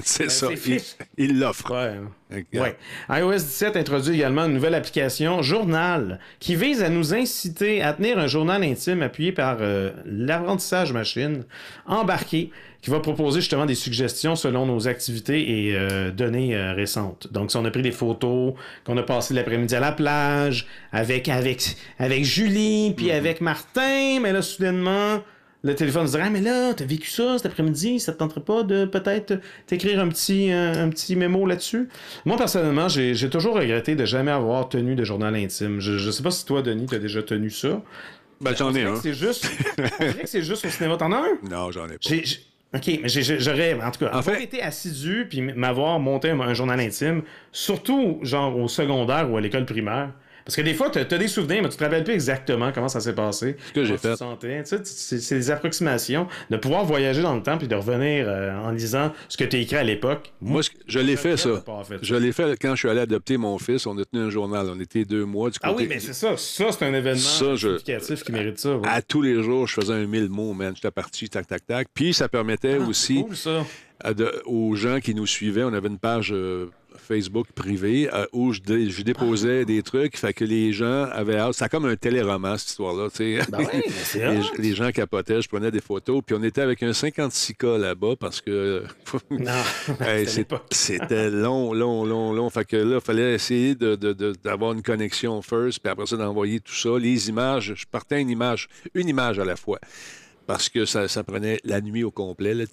c'est ça. c'est Il- l'offre. Ouais. Regarde. Ouais. iOS 17 introduit également une nouvelle application, Journal, qui vise à nous inciter à tenir un journal intime appuyé par euh, l'apprentissage machine embarqué, qui va proposer justement des suggestions selon nos activités et euh, données euh, récentes. Donc, si on a pris des photos, qu'on a passé l'après-midi à la plage, avec, avec, avec Julie, puis avec Martin, mais là, soudainement, le téléphone se dirait, ah, mais là, t'as vécu ça cet après-midi, ça te tenterait pas de peut-être t'écrire un petit, euh, un petit mémo là-dessus? Moi, personnellement, j'ai j'ai toujours regretté de jamais avoir tenu de journal intime. Je, je sais pas si toi, Denis, t'as déjà tenu ça. Ben, j'en ai un. C'est juste, on dirait que c'est juste au cinéma. T'en as un? Non, j'en ai pas. J'ai- j'ai- OK, mais j'ai- j'ai- j'aurais, en tout cas, En fait- été assidu puis m'avoir monté un, un journal intime, surtout genre au secondaire ou à l'école primaire. Parce que des fois, tu as, des souvenirs, mais tu te rappelles plus exactement comment ça s'est passé. Ce que j'ai fait. c'est des approximations de pouvoir voyager dans le temps puis de revenir euh, en lisant ce que tu as écrit à l'époque. Moi, je l'ai fait, ça. fait. Je l'ai fait quand je suis allé adopter mon fils. On a tenu un journal. On était deux mois du côté. Ah oui, mais c'est ça. Ça, c'est un événement Ça, je- qui mérite ça. ouais. À tous les jours, je faisais un mille mots, man. J'étais parti, tac, tac, tac. Puis ça permettait Ah, aussi cool, ça. de- aux gens qui nous suivaient, on avait une page euh, Facebook privée euh, où je, dé- je déposais des trucs, fait que les gens avaient hâte. C'est comme un téléroman, cette histoire-là, tu sais. Ben oui, les, gens capotaient, je prenais des photos, puis on était avec un 56K là-bas parce que Hey, c'était long, long, long, long. Fait que là, il fallait essayer d'avoir une connexion first, puis après ça, d'envoyer tout ça. Les images, je partais une image, une image à la fois. Parce que ça, ça prenait la nuit au complet. Ouais.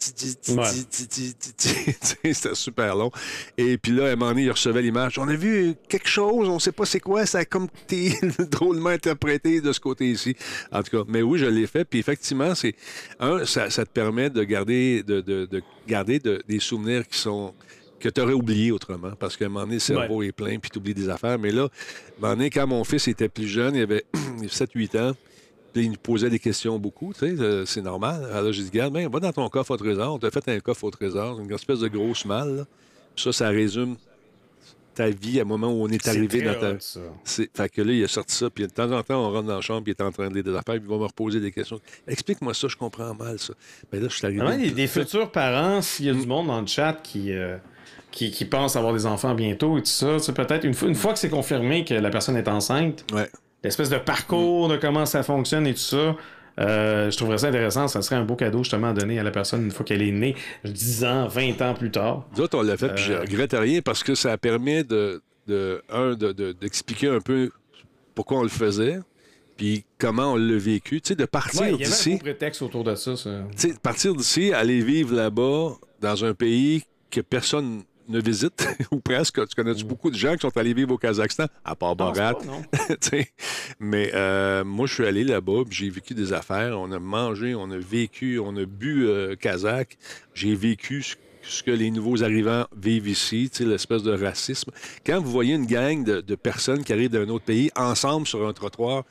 C'était super long. Et puis là, à un moment donné, il recevait l'image. On a vu quelque chose, on ne sait pas c'est quoi. Ça a comme été drôlement interprété de ce côté-ci. En tout cas, mais oui, je l'ai fait. Puis effectivement, c'est un, ça, ça te permet de garder, de, de- de garder de- des souvenirs qui sont que tu aurais oublié autrement. Parce qu'à un moment donné, le cerveau est plein, puis tu oublies des affaires. Mais là, à un moment donné, quand mon fils était plus jeune, il avait 7-8 ans, puis il nous posait des questions beaucoup, tu sais, euh, c'est normal. Alors j'ai dit, regarde, ben, va dans ton coffre au trésor. On t'a fait un coffre au trésor, une espèce de grosse malle. là. Puis ça, ça résume ta vie à un moment où on est, arrivé dans ta... C'est- Fait que là, il a sorti ça, puis de temps en temps, on rentre dans la chambre, puis il est en train de lire des affaires, puis il va me reposer des questions. Explique-moi ça, je comprends mal ça. Mais là, je suis arrivé. Ah des, des futurs parents, s'il y a du monde dans le chat qui, euh, qui, avoir des enfants bientôt et tout ça, c'est peut-être une, fois- une fois que c'est confirmé que la personne est enceinte, Ouais. L'espèce de parcours de comment ça fonctionne et tout ça, euh, je trouverais ça intéressant. Ça serait un beau cadeau justement à donner à la personne une fois qu'elle est née, 10 ans, 20 ans plus tard. Nous autres, on l'a fait, puis je Euh. regrette rien parce que ça permet de, de un, de- de- d'expliquer un peu pourquoi on le faisait, puis comment on l'a vécu. Tu sais, de partir Ouais, il y avait un d'ici. prétexte autour de ça. ça. Tu sais, partir d'ici, aller vivre là-bas, dans un pays que personne ne visite, ou presque. Tu connais beaucoup de gens qui sont allés vivre au Kazakhstan, à part Mm. Borat. Mais euh, moi, je suis allé là-bas, j'ai vécu des affaires. On a mangé, on a vécu, on a bu euh, kazakh. J'ai vécu ce, ce que les nouveaux arrivants vivent ici, l'espèce de racisme. Quand vous voyez une gang de, de personnes qui arrivent d'un autre pays ensemble sur un trottoir,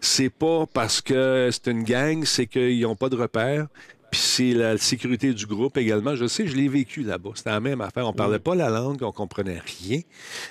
c'est pas parce que c'est une gang, c'est qu'ils n'ont pas de repères. Puis c'est la sécurité du groupe également. Je sais, je l'ai vécu là-bas. C'était la même affaire. On parlait pas la langue, on comprenait rien.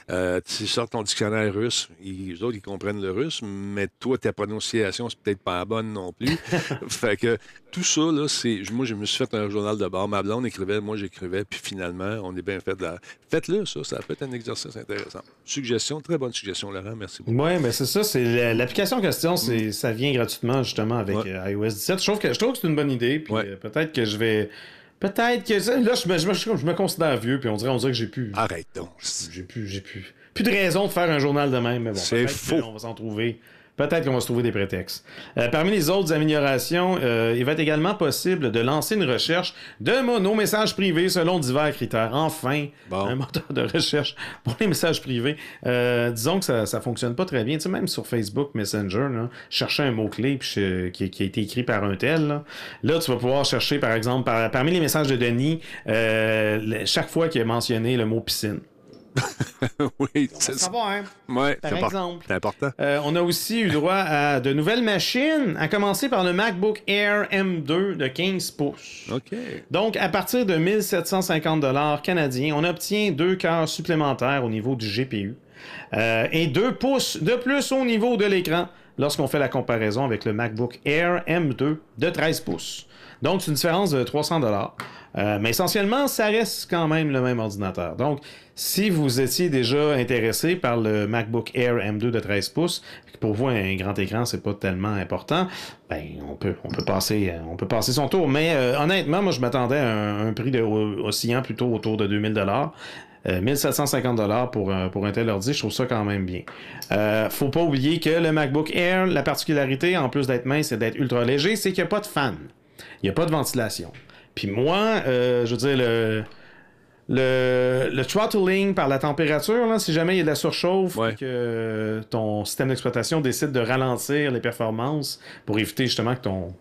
Euh, tu sors ton dictionnaire russe, ils, eux autres, ils comprennent le russe, mais toi, ta prononciation, c'est peut-être pas la bonne non plus. fait que tout ça, là, c'est. Moi, je me suis fait un journal de bord. Ma blonde écrivait, moi, j'écrivais, puis finalement, on est bien fait de la. Faites-le, ça. Ça peut être un exercice intéressant. Suggestion, très bonne suggestion, Laurent. Merci beaucoup. Oui, mais c'est ça. C'est la- l'application en question, c'est, ça vient gratuitement justement avec Ouais. euh, iOS 17. Je trouve que, je trouve que c'est une bonne idée. Puis Ouais. euh, peut-être que je vais. Peut-être que. Là, je me, je, me, je me considère vieux, puis on dirait, on dirait que j'ai plus. Arrête donc. J'ai plus, j'ai plus. Plus de raison de faire un journal de même, mais bon. C'est faux. qu'on va s'en trouver. Peut-être qu'on va se trouver des prétextes. Euh, parmi les autres améliorations, euh, il va être également possible de lancer une recherche de mono-messages privés selon divers critères. Enfin, Bon. un moteur de recherche pour les messages privés. Euh, disons que ça, ça fonctionne pas très bien. Tu sais, même sur Facebook Messenger, là, chercher un mot-clé puis je- qui, qui a été écrit par un tel. Là, Là, tu vas pouvoir chercher, par exemple, par- parmi les messages de Denis, euh, chaque fois qu'il a mentionné le mot piscine. oui, c'est Ça hein? Ouais, Par c'est import- exemple. C'est important. Euh, on a aussi eu droit à de nouvelles machines, à commencer par le MacBook Air M2 de 15 pouces. OK. Donc, à partir de 1750 dollars canadiens, on obtient deux cœurs supplémentaires au niveau du GPU euh, et 2 pouces de plus au niveau de l'écran lorsqu'on fait la comparaison avec le MacBook Air M2 de 13 pouces. Donc, c'est une différence de 300 dollars. Euh, mais essentiellement, ça reste quand même le même ordinateur. Donc, si vous étiez déjà intéressé par le MacBook Air M2 de 13 pouces, pour vous un grand écran c'est pas tellement important, ben on peut passer euh, on peut passer son tour. Mais euh, honnêtement, moi je m'attendais à un, prix de, oscillant plutôt autour de 2000 dollars. 1750 dollars pour, un- pour un tel ordi, je trouve ça quand même bien. Faut pas oublier que le MacBook Air, la particularité, en plus d'être mince et d'être ultra léger, c'est qu'il n'y a pas de fan. Il n'y a pas de ventilation. Puis moi, euh, je veux dire, le, le, le throttling par la température, là, si jamais il y a de la surchauffe, Ouais. et que ton système d'exploitation décide de ralentir les performances pour éviter justement que ton,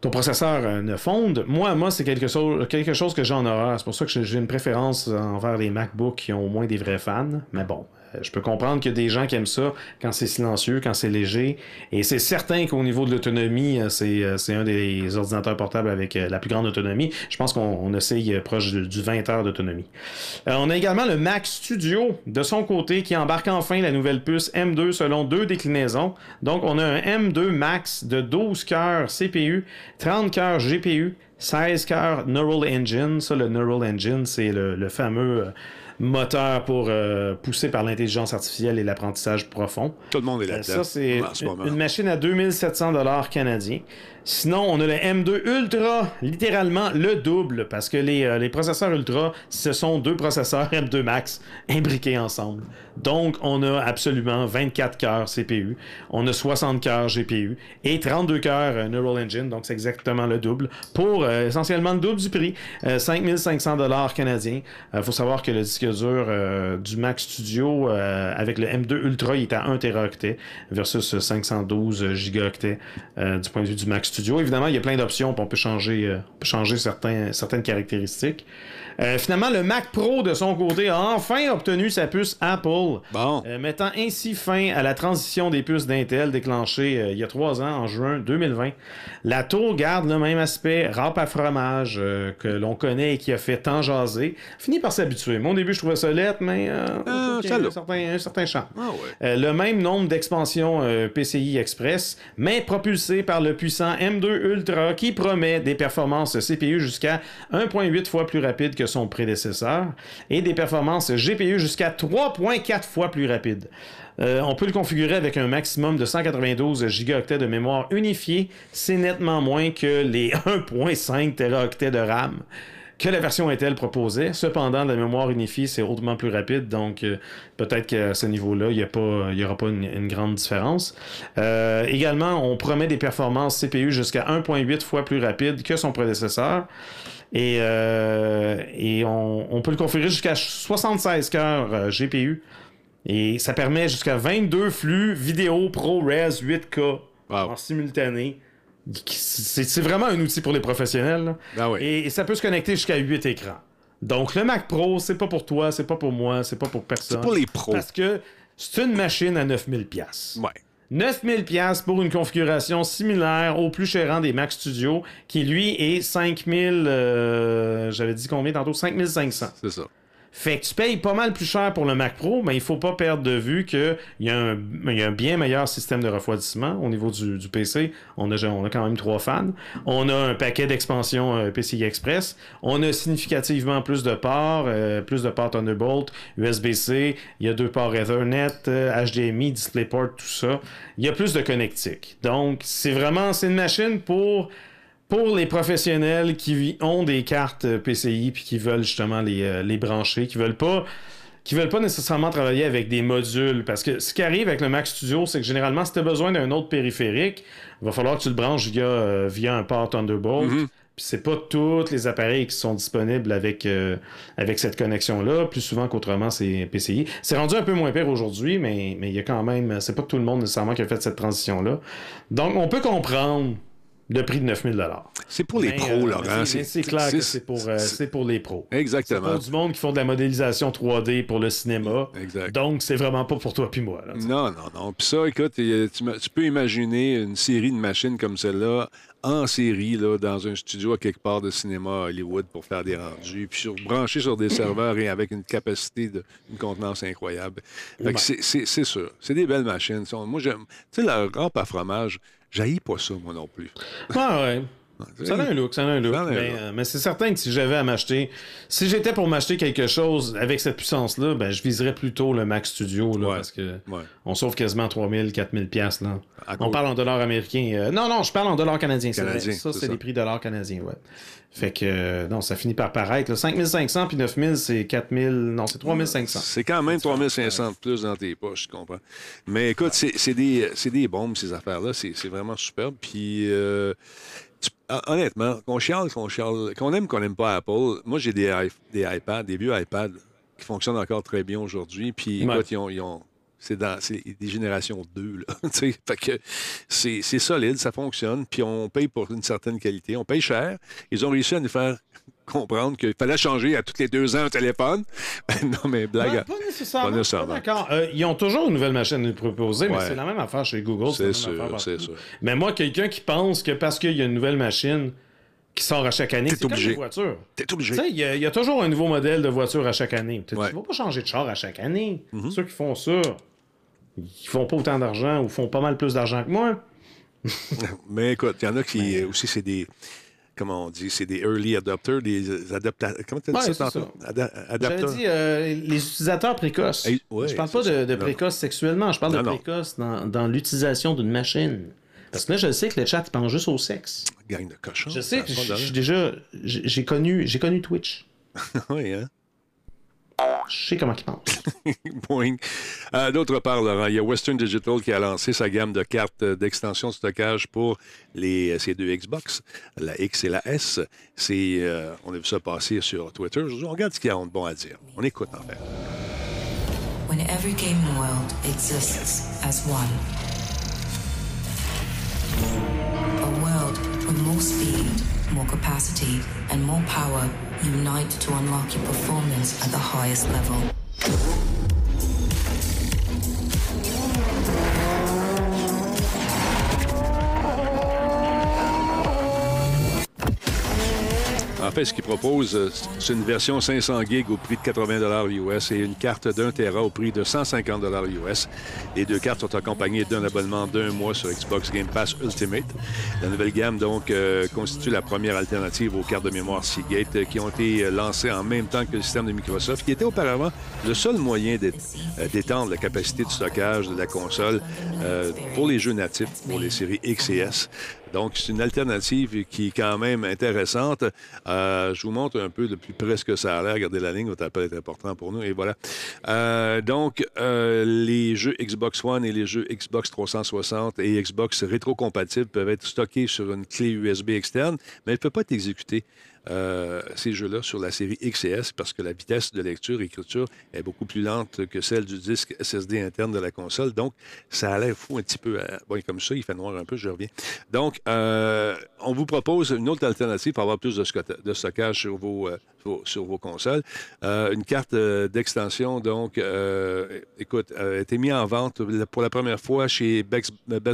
ton processeur euh, ne fonde, moi, moi c'est quelque chose, quelque chose que j'ai en horreur. C'est pour ça que j'ai- une préférence envers les MacBooks qui ont au moins des vrais fans. Mais bon, je peux comprendre qu'il y a des gens qui aiment ça quand c'est silencieux, quand c'est léger. Et c'est certain qu'au niveau de l'autonomie, euh, c'est euh, c'est un des ordinateurs portables avec euh, la plus grande autonomie. Je pense qu'on on essaye euh, proche du du 20 heures d'autonomie. Euh, on a également le Mac Studio de son côté qui embarque enfin la nouvelle puce M2 selon deux déclinaisons. Donc on a un M2 Max de 12 cœurs CPU, 30 cœurs GPU, 16 cœurs Neural Engine. Ça, le Neural Engine, c'est le, fameux euh, moteur pour euh, pousser par l'intelligence artificielle et l'apprentissage profond. Tout le monde est Euh, là-dedans. Ça, c'est une- machine à 2700 dollars canadiens. Sinon, on a le M2 Ultra, littéralement le double, parce que les, euh, les processeurs Ultra, ce sont deux processeurs M2 Max imbriqués ensemble. Donc, on a absolument 24 cœurs CPU, on a 60 cœurs GPU et 32 cœurs euh, Neural Engine, donc c'est exactement le double, pour essentiellement le double du prix, euh, 5500 dollars canadiens. Il faut savoir que le disque dur euh, du Mac Studio euh, avec le M2 Ultra, il est à 1 Teraoctet versus 512 gigaoctets euh, du point de vue du Mac Studio. Évidemment, il y a plein d'options, on peut changer, on peut changer certains, certaines caractéristiques. Finalement, le Mac Pro, de son côté, a enfin obtenu sa puce Apple. Bon. Mettant ainsi fin à la transition des puces d'Intel déclenchée il y a trois ans, en juin 2020. La tour garde le même aspect râpe à fromage que l'on connaît et qui a fait tant jaser. Fini par s'habituer. Au début, je trouvais ça lettre, mais euh, il y a ça un certain, un certain charme. Ah ouais. Euh, le même nombre d'expansions euh, PCI Express, mais propulsé par le puissant M2 Ultra qui promet des performances CPU jusqu'à 1.8 fois plus rapides que son prédécesseur et des performances GPU jusqu'à 3.4 fois plus rapides. Euh, on peut le configurer avec un maximum de 192 gigaoctets de mémoire unifiée. C'est nettement moins que les 1.5 teraoctets de RAM. Que la version Intel proposait. Cependant, la mémoire unifiée, c'est hautement plus rapide, donc euh, peut-être qu'à ce niveau-là, il n'y aura pas une, une grande différence. Euh, également, on promet des performances CPU jusqu'à 1.8 fois plus rapides que son prédécesseur. Et, euh, et on, on peut le configurer jusqu'à 76 cœurs GPU. Et ça permet jusqu'à 22 flux vidéo ProRes 8K Wow. en simultané. C'est vraiment un outil pour les professionnels. Ah oui. Et, et ça peut se connecter jusqu'à 8 écrans. Donc le Mac Pro, c'est pas pour toi, c'est pas pour moi, c'est pas pour personne. C'est pour les pros. Parce que c'est une machine à 9000 pièces. Ouais. 9000 pièces pour une configuration similaire au plus cher des Mac Studio qui lui est 5000 euh, j'avais dit combien tantôt? 5500. C'est ça. Fait que tu payes pas mal plus cher pour le Mac Pro, mais il faut pas perdre de vue qu'il y, a un- y a un bien meilleur système de refroidissement au niveau du, PC. On a, on a quand même trois fans. On a un paquet d'expansions euh, PCI Express. On a significativement plus de ports, euh, plus de ports Thunderbolt, USB-C. Il y a deux ports Ethernet, euh, HDMI, DisplayPort, tout ça. Il y a plus de connectique. Donc, c'est vraiment c'est une machine pour pour les professionnels qui ont des cartes euh, PCI puis qui veulent justement les, euh, les brancher, qui veulent pas qui veulent pas nécessairement travailler avec des modules parce que ce qui arrive avec le Mac Studio, c'est que généralement si tu as besoin d'un autre périphérique, il va falloir que tu le branches via euh, via un port Thunderbolt. Puis c'est pas tous les appareils qui sont disponibles avec, euh, avec cette connexion-là. Plus souvent qu'autrement, c'est PCI. C'est rendu un peu moins pire aujourd'hui, mais mais il y a quand même. C'est pas tout le monde nécessairement qui a fait cette transition-là. Donc, on peut comprendre le prix de 9000 C'est pour les mais, pros, euh, Laurent. C'est c'est clair que c'est pour, euh, c'est pour les pros. C'est Exactement. pour du monde qui font de la modélisation 3D pour le cinéma. Exact. Donc, c'est vraiment pas pour toi puis moi. là. Non, non, non. Puis ça, écoute, euh, tu, peux imaginer une série de machines comme celle-là en série là, dans un studio à quelque part de cinéma à Hollywood pour faire des rendus, puis sur, branché sur des serveurs et avec une capacité de une contenance incroyable. Ouais. c'est- c'est c'est sûr. C'est des belles machines. Moi, j'aime. Tu sais, la rampe à fromage, j'haïs pas ça, moi non plus. Ah ouais. Ça a un look, ça a un look. Ça a un mais look. euh, mais c'est certain que si j'avais à m'acheter, si j'étais pour m'acheter quelque chose avec cette puissance-là, ben, je viserais plutôt le Mac Studio, là, Ouais. parce que Ouais. on sauve quasiment 3000, 4000 pièces là. À On parle en dollars américains. euh, non, non, je parle en dollars canadiens. Canadiens, Ça, c'est les prix dollars canadiens, ouais. Fait que, euh, non, ça finit par paraître. là. 5500 puis 9000, c'est 4000, non, c'est 3500. C'est quand même 3500 de plus dans tes poches, je comprends. Mais écoute, c'est c'est des, des bombes, ces affaires-là. C'est vraiment superbe. Puis, honnêtement, qu'on chiale, qu'on chiale, qu'on aime, qu'on n'aime pas Apple, moi, j'ai des, des iPads, des vieux iPads qui fonctionnent encore très bien aujourd'hui. Puis, Ouais. écoute, ils ont... ils ont- c'est dans des générations 2, là. fait que c'est solide, ça fonctionne, puis on paye pour une certaine qualité. On paye cher. Ils ont réussi à nous faire comprendre qu'il fallait changer à tous les deux ans un téléphone. non, mais blague. Pas nécessairement. D'accord. Euh, ils ont toujours une nouvelle machine à nous proposer, mais c'est la même affaire chez Google. C'est sûr, c'est sûr. Mais moi, quelqu'un qui pense que parce qu'il y a une nouvelle machine qui sort à chaque année, c'est comme obligé. une voiture. T'es Tu obligé. sais, il y, a- il y a toujours un nouveau modèle de voiture à chaque année. Tu ne Ouais. Mhm. vas pas changer de char à chaque année. Ceux qui font ça, ils font pas autant d'argent ou font pas mal plus d'argent que moi. Mais écoute, il y en a qui aussi, c'est des. Comment on dit? C'est des early adopters, des adaptateurs. Comment tu as dit Ouais, ça J'avais dit euh, les utilisateurs précoces. Hey, ouais, je parle pas de, précoces sexuellement, je parle Non, de précoces dans, dans l'utilisation d'une machine. Parce que là, je sais que le chat il pense juste au sexe. Gang de cochons. Je sais que suis déjà. J'ai j'ai connu, j'ai connu Twitch. oui, hein? Je sais comment ils pensent. Boing. Euh, D'autre part, Laurent, il y a Western Digital qui a lancé sa gamme de cartes euh, d'extension de stockage pour les, ces deux Xbox, la X et la S. C'est, euh, on a vu ça passer sur Twitter. On regarde ce qu'il y a de bon à dire. On écoute, en fait. when every gaming world exists as one. A world where more speed, more capacity, and more power unite to unlock your performance at the highest level. En fait, ce qu'ils proposent, euh, c'est une version 500 gigs au prix de 80 US et une carte d'un Tera au prix de 150 US. Les deux cartes sont accompagnées d'un abonnement d'un mois sur Xbox Game Pass Ultimate. La nouvelle gamme, donc, euh, constitue la première alternative aux cartes de mémoire Seagate euh, qui ont été lancées en même temps que le système de Microsoft, qui était auparavant le seul moyen d'é- d'étendre la capacité de stockage de la console pour les jeux natifs, pour les séries X et S. Donc, c'est une alternative qui est quand même intéressante. Euh, je vous montre un peu de plus près ce que ça a l'air. Regardez la ligne, votre appel est important pour nous. Et voilà. Euh, donc, euh, les jeux Xbox One et les jeux Xbox 360 et Xbox rétrocompatibles peuvent être stockés sur une clé USB externe, mais elle ne peut pas être exécutée euh, ces jeux-là sur la série XS parce que la vitesse de lecture et écriture est beaucoup plus lente que celle du disque SSD interne de la console. Donc, ça a l'air fou un petit peu. Bon, comme ça, il fait noir un peu, je reviens. Donc, euh, on vous propose une autre alternative pour avoir plus de, stockage sur vos, euh, sur vos consoles. une carte d'extension, donc, écoute, a été mise en vente pour la première fois chez Best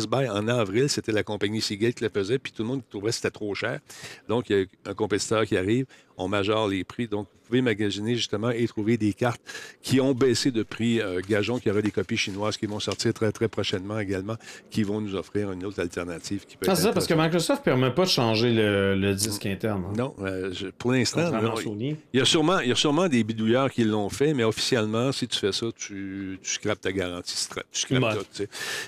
Buy en avril. C'était la compagnie Seagate qui la faisait, puis tout le monde trouvait que c'était trop cher. Donc, il y a un compétiteur qui arrive, on majore les prix. Donc, pouvez magasiner justement et trouver des cartes qui ont baissé de prix. Euh, gageons qu'il y aura des copies chinoises qui vont sortir très, très prochainement également, qui vont nous offrir une autre alternative. Qui peut ah, c'est ça, parce que Microsoft ne permet pas de changer le, disque interne. Hein. Non, euh, pour l'instant, il y, a sûrement, il y a sûrement des bidouilleurs qui l'ont fait, mais officiellement, si tu fais ça, tu, tu scrapes ta garantie. Tu scrapes tout.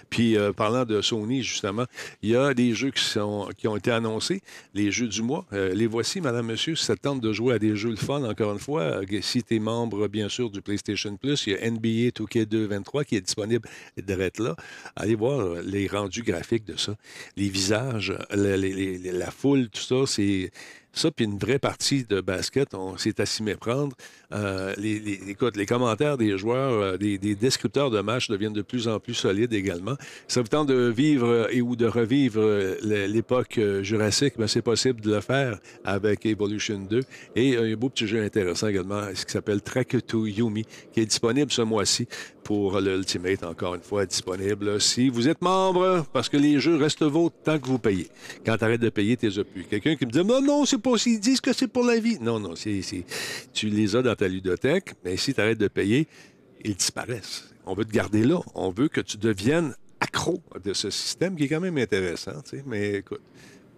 Puis, euh, parlant de Sony, justement, il y a des jeux qui, sont, qui ont été annoncés, les jeux du mois. les voici, madame, monsieur, si ça de jouer à des jeux de fun, encore une fois, euh, si tu es membre, bien sûr, du PlayStation Plus, il y a NBA 2K2 23 qui est disponible direct là. Allez voir euh, les rendus graphiques de ça. Les visages, la foule, tout ça, c'est ça, puis une vraie partie de basket, on s'est à s'y méprendre. Euh, les, écoute, les commentaires des joueurs, euh, des, descripteurs de matchs deviennent de plus en plus solides également. Ça vous tente de vivre euh, et ou de revivre l'époque jurassique, mais c'est possible de le faire avec Evolution 2. Et un beau petit jeu intéressant également, ce qui s'appelle Track to Yumi, qui est disponible ce mois-ci pour l'Ultimate, encore une fois, disponible si vous êtes membre, parce que les jeux restent vôtres tant que vous payez. Quand tu de payer, as plus. Quelqu'un qui me dit Non, non, c'est pas. Ils disent que c'est pour la vie. Non, non, c'est, tu les as dans ta ludothèque, mais si tu arrêtes de payer, ils disparaissent. On veut te garder là. On veut que tu deviennes accro de ce système qui est quand même intéressant. Mais écoute,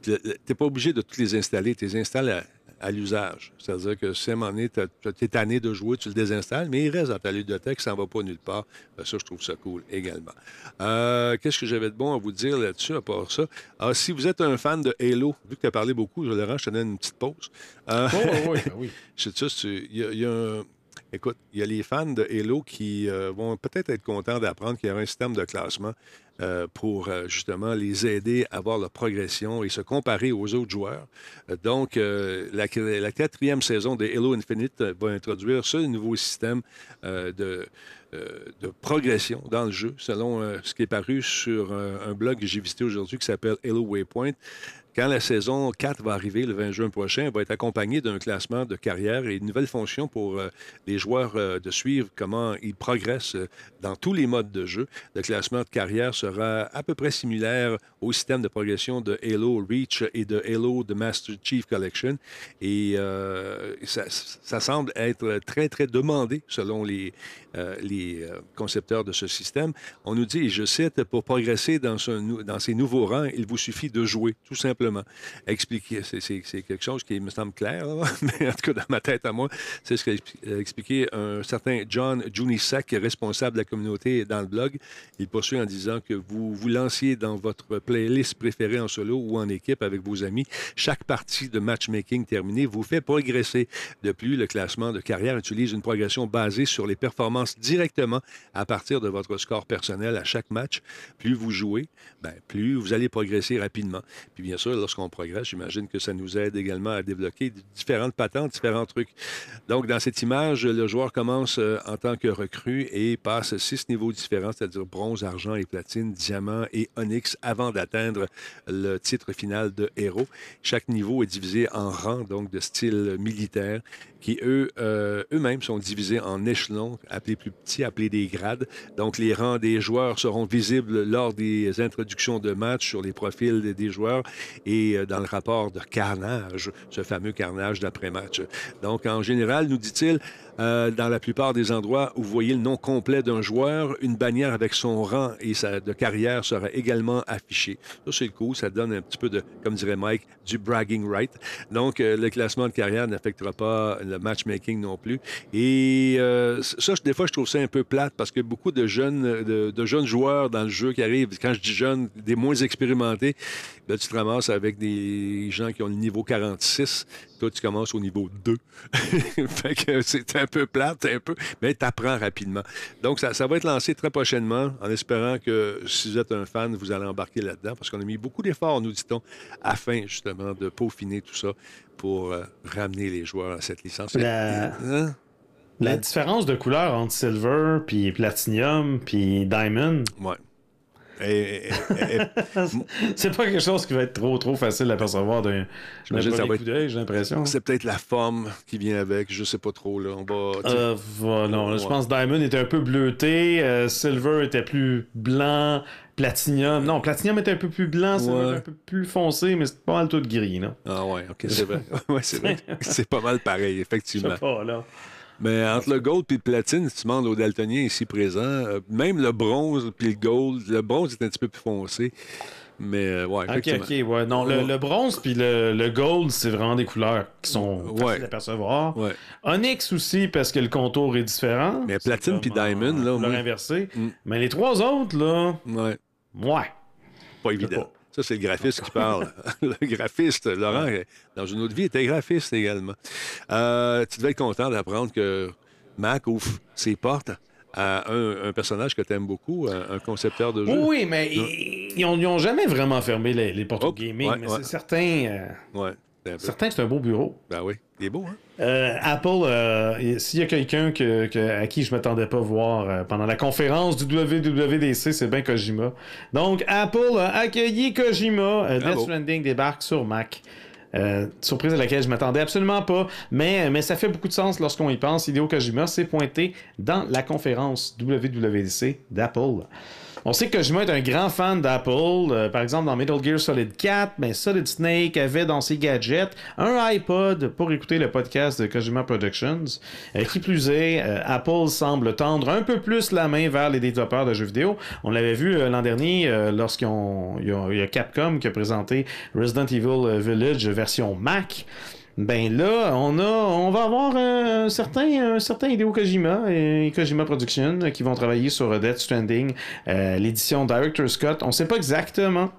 tu n'es pas obligé de tous les installer. Tu les installes à l'usage. C'est-à-dire que si à un moment donné, tu es tanné de jouer, tu le désinstalles, mais il reste dans ta ludothèque, ça ne va pas nulle part. Ben, ça, je trouve ça cool également. Euh, qu'est-ce que j'avais de bon à vous dire là-dessus, à part ça? Ah, si vous êtes un fan de Halo, vu que tu as parlé beaucoup, Laurent, je te donne une petite pause. Euh, oh, oui, oui. je sais ça, il y, a un Écoute, il y a les fans de Halo qui euh, vont peut-être être contents d'apprendre qu'il y a un système de classement euh, pour euh, justement les aider à voir leur progression et se comparer aux autres joueurs. donc, la, quatrième saison de Halo Infinite va introduire ce nouveau système de, de, progression dans le jeu, selon ce qui est paru sur un blog que j'ai visité aujourd'hui qui s'appelle Halo Waypoint. Quand la saison 4 va arriver le 20 juin prochain, elle va être accompagnée d'un classement de carrière et une nouvelle fonction pour euh, les joueurs euh, de suivre comment ils progressent euh, dans tous les modes de jeu. Le classement de carrière sera à peu près similaire au système de progression de Halo Reach et de Halo The Master Chief Collection. Et ça, semble être très, très demandé selon les, concepteurs de ce système. On nous dit, je cite, pour progresser dans ces nouveaux rangs, il vous suffit de jouer, tout simplement Expliquer, c'est quelque chose qui me semble clair, mais en tout cas, dans ma tête à moi, c'est ce qu'a expliqué un certain John Junisek, responsable de la communauté dans le blog. Il poursuit en disant que vous vous lanciez dans votre playlist préférée en solo ou en équipe avec vos amis. Chaque partie de matchmaking terminée vous fait progresser. De plus, le classement de carrière utilise une progression basée sur les performances directement à partir de votre score personnel à chaque match. Plus vous jouez, ben, plus vous allez progresser rapidement. Puis bien sûr, lorsqu'on progresse, j'imagine que ça nous aide également à débloquer différentes patentes, différents trucs. Donc, dans cette image, le joueur commence euh, en tant que recrue et passe six niveaux différents, c'est-à-dire bronze, argent et platine, diamant et onyx, avant d'atteindre le titre final de héros. Chaque niveau est divisé en rangs, donc de style militaire, qui, eux, euh, eux-mêmes sont divisés en échelons, appelés plus petits, appelés des grades. Donc, les rangs des joueurs seront visibles lors des introductions de match sur les profils des joueurs et euh, dans le rapport de carnage, ce fameux carnage d'après-match. Donc, en général, nous dit-il, Euh, dans la plupart des endroits où vous voyez le nom complet d'un joueur, une bannière avec son rang et sa de carrière sera également affichée. Ça, c'est cool. Ça donne un petit peu de, comme dirait Mike, du bragging right. Donc, euh, le classement de carrière n'affectera pas le matchmaking non plus. Et euh, ça, des fois, je trouve ça un peu plate parce que beaucoup de jeunes, de, jeunes joueurs dans le jeu qui arrivent, quand je dis jeunes, des moins expérimentés, là, tu te ramasses avec des gens qui ont le niveau 46. Toi, tu commences au niveau 2. fait que c'est un peu plate, un peu, mais tu apprends rapidement. Donc, ça, ça va être lancé très prochainement en espérant que si vous êtes un fan, vous allez embarquer là-dedans parce qu'on a mis beaucoup d'efforts, nous dit-on, afin justement de peaufiner tout ça pour euh, ramener les joueurs à cette licence. La- Hein? La différence de couleur entre Silver, puis Platinum, puis Diamond, Ouais. Et- et- et- c'est pas quelque chose qui va être trop trop facile à percevoir d'un premier coup d'œil, j'ai l'impression. c'est peut-être la forme qui vient avec, je sais pas trop. Là. On va. Euh, voilà, non, je pense que Diamond était un peu bleuté, euh, Silver était plus blanc, Platinum. Non, Platinum était un peu plus blanc, Ouais. un peu plus foncé, mais c'est pas mal tout gris, là. Ah ouais, ok, c'est vrai. ouais, c'est vrai. C'est pas mal pareil, Je effectivement. sais pas, là. Mais entre le gold et le platine, si tu demandes aux daltoniens ici présents, euh, même le bronze puis le gold, le bronze est un petit peu plus foncé. Mais euh, ouais, Ok, ok, ouais. Non, le, bronze puis le, le gold, c'est vraiment des couleurs qui sont Ouais. faciles à percevoir. Ouais. Onyx aussi, parce que le contour est différent. Mais platine puis diamond, là, en couleur moi- inversée. Mm. Mais les trois autres, là, Ouais, ouais. pas évident. Ça, c'est le graphiste qui parle. le graphiste, Laurent, dans une autre vie, était graphiste également. Euh, tu devais être content d'apprendre que Mac ouvre ses portes à un, un personnage que tu aimes beaucoup, un, concepteur de jeu. Oui, mais ils, ils ont, ils ont jamais vraiment fermé les, les portes au gaming. ouais, mais ouais. c'est certain, euh, Ouais, certain que c'est un beau bureau. Ben oui, il est beau, hein? Euh, Apple, euh, s'il y a quelqu'un que, que- à qui je m'attendais pas voir euh, pendant la conférence du WWDC, c'est bien Kojima. Donc, Apple a accueilli Kojima. Death. Stranding débarque sur Mac. Euh, surprise à laquelle je m'attendais absolument pas, mais, mais ça fait beaucoup de sens lorsqu'on y pense. Hideo Kojima s'est pointé dans la conférence WWDC d'Apple. On sait que Kojima est un grand fan d'Apple. Euh, par exemple, dans Metal Gear Solid 4, ben, Solid Snake avait dans ses gadgets un iPod pour écouter le podcast de Kojima Productions. Euh, qui plus est, euh, Apple semble tendre un peu plus la main vers les développeurs de jeux vidéo. On l'avait vu euh, l'an dernier lorsqu'il y a- Capcom qui a présenté Resident Evil Village version Mac. Ben là, on a, on va avoir euh, un certain, un Hideo Kojima et Kojima Productions qui vont travailler sur euh, Death Stranding, euh, l'édition Director Scott. On sait pas exactement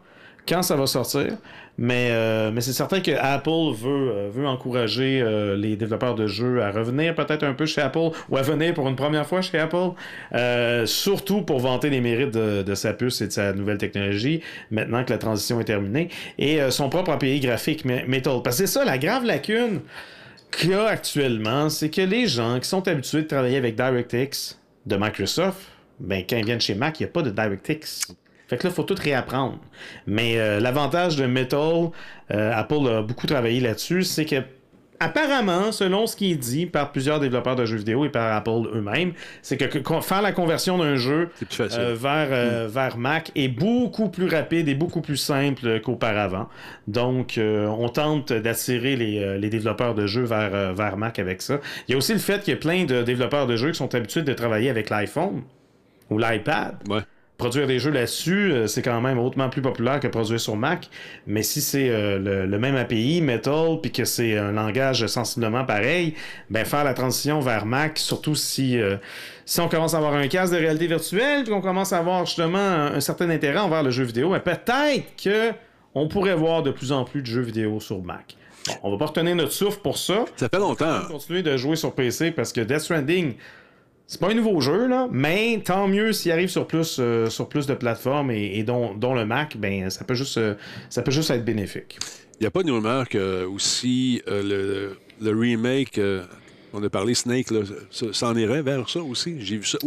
quand ça va sortir, mais, euh, mais c'est certain que Apple veut, euh, encourager euh, les développeurs de jeux à revenir peut-être un peu chez Apple ou à venir pour une première fois chez Apple, surtout pour vanter les mérites de, de sa puce et de sa nouvelle technologie, maintenant que la transition est terminée, et son propre API graphique Me- Metal. Parce que c'est ça, la grave lacune qu'il y a actuellement, c'est que les gens qui sont habitués de travailler avec DirectX de Microsoft, ben, quand ils viennent chez Mac, il n'y a pas de DirectX. Fait que là, il faut tout réapprendre. Mais euh, l'avantage de Metal, euh, Apple a beaucoup travaillé là-dessus, c'est que apparemment, selon ce qui est dit par plusieurs développeurs de jeux vidéo et par Apple eux-mêmes, c'est que, que- faire la conversion d'un jeu euh, vers, euh, vers Mac est beaucoup plus rapide et beaucoup plus simple qu'auparavant. Donc, euh, on tente d'attirer les, les développeurs de jeux vers, vers Mac avec ça. Il y a aussi le fait qu'il y a plein de développeurs de jeux qui sont habitués de travailler avec l'iPhone ou l'iPad. Ouais. Produire des jeux là-dessus, euh, c'est quand même hautement plus populaire que produire sur Mac. Mais si c'est euh, le, le même API, Metal, puis que c'est un langage sensiblement pareil, ben faire la transition vers Mac, surtout si, euh, si on commence à avoir un casque de réalité virtuelle, puis qu'on commence à avoir justement un, un certain intérêt envers le jeu vidéo, ben peut-être que on pourrait voir de plus en plus de jeux vidéo sur Mac. Bon, on va pas retenir notre souffle pour ça. Ça fait longtemps. Continuer de jouer sur PC parce que Death Stranding, c'est pas un nouveau jeu, là, mais tant mieux s'il arrive sur plus, euh, sur plus de plateformes et, et dont, le Mac, ben ça peut juste, euh, ça peut juste être bénéfique. Il n'y a pas de rumeur que aussi euh, le, le remake, on a parlé Snake, s'en irait vers ça aussi? J'ai vu ça.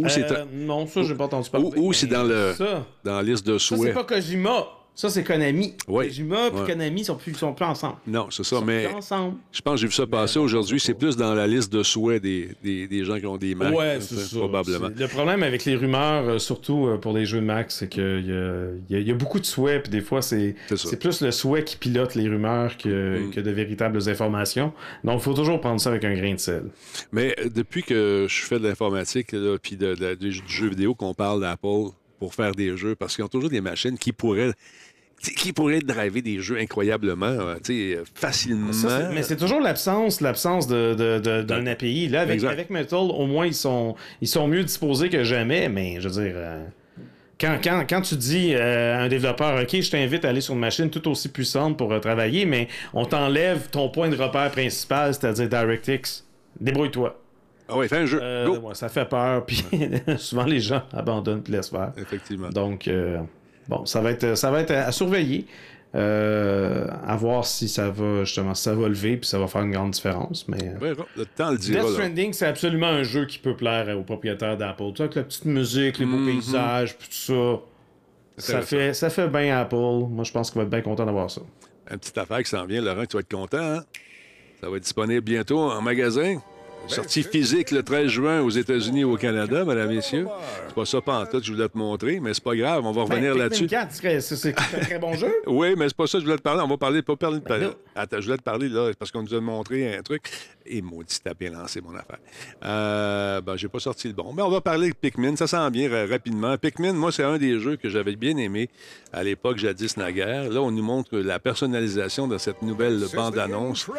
Non, ça, j'ai pas entendu parler. ou- ou c'est dans le- Ça, dans la liste de ça c'est souhaits. pas Kojima. Ça, c'est Konami. Oui. Kojima et Ouais. Konami sont plus, sont plus ensemble. Non, c'est ça, Ils sont mais plus ensemble. je pense que j'ai vu ça passer aujourd'hui. C'est plus dans la liste de souhaits des, des, des gens qui ont des Macs. Ouais, c'est ça. Probablement. Le problème avec les rumeurs, euh, surtout euh, pour les jeux de Mac, c'est qu'il y a, il y y a beaucoup de souhaits, puis des fois, c'est C'est ça. c'est plus le souhait qui pilote les rumeurs que, Mm. que de véritables informations. Donc, il faut toujours prendre ça avec un grain de sel. Mais euh, depuis que je fais de l'informatique, puis de, de- du du jeu vidéo, qu'on parle d'Apple pour faire des jeux, parce qu'ils ont toujours des machines qui pourraient qui driver des jeux incroyablement, euh, tu sais, facilement. Ça, mais c'est toujours l'absence, l'absence de, de- de- d'un API. Là, avec, avec Metal, au moins, ils sont, ils sont mieux disposés que jamais, mais je veux dire. euh, quand, quand, quand tu dis euh, à un développeur, OK, je t'invite à aller sur une machine tout aussi puissante pour euh, travailler, mais on t'enlève ton point de repère principal, c'est-à-dire DirectX. Débrouille-toi. Ah ouais, fais un jeu. Euh, Go! ouais, ça fait peur, puis souvent les gens abandonnent puis laissent faire. Effectivement. Donc, euh, bon, ça va être, ça va être à surveiller. euh, à voir si ça va justement si ça va lever puis ça va faire une grande différence mais. Le temps le dira. Death. Stranding c'est absolument un jeu qui peut plaire aux propriétaires d'Apple tu vois avec la petite musique les beaux Mhm. paysages puis tout ça ça fait ça fait bien Apple moi je pense qu'il va être bien content d'avoir ça Une petite affaire qui s'en vient, Laurent, tu vas être content. hein? Ça va être disponible bientôt en magasin? Sortie physique le 13 juin aux États-Unis et au Canada, mesdames et messieurs. C'est pas ça pas en tout, je voulais te montrer, mais c'est pas grave, on va revenir Ben, là-dessus. Pikmin 4 c'est un très bon jeu Oui, mais c'est pas ça que je voulais te parler. On va parler, pas parler de. Ben. Attends, je voulais te parler là, parce qu'on nous a montré un truc. Et maudit, t'as bien lancé mon affaire. Euh, ben, j'ai pas sorti le bon. Mais on va parler de Pikmin. Ça s'en vient ra- rapidement. Pikmin, moi, c'est un des jeux que j'avais bien aimé à l'époque, jadis naguère. Là, on nous montre la personnalisation de cette nouvelle bande-annonce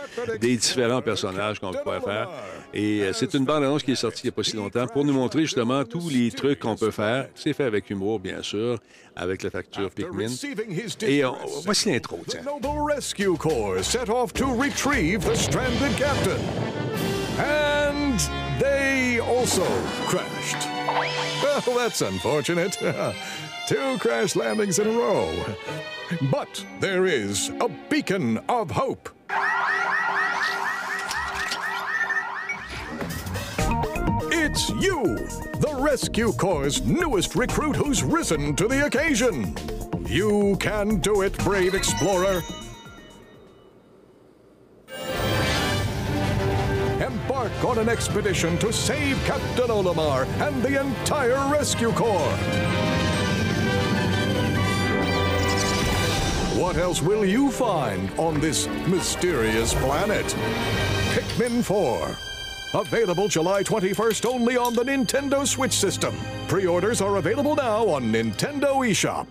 des différents personnages qu'on pourrait faire. Et euh, c'est une bande-annonce qui est sortie il n'y a pas si longtemps pour nous montrer justement tous les trucs qu'on peut faire. C'est fait avec humour, bien sûr, avec la facture Pikmin. Et on- voici l'intro, tiens. Rescue Corps set off to retrieve the stranded captain. And they also crashed. Well, that's unfortunate. Two crash landings in a row. But there is a beacon of hope. It's you, the Rescue Corps' newest recruit who's risen to the occasion. You can do it, brave explorer. Embark on an expedition to save Captain Olimar and the entire Rescue Corps. What else will you find on this mysterious planet? Pikmin 4. Available July 21st only on the Nintendo Switch system. Pre orders are available now on Nintendo eShop.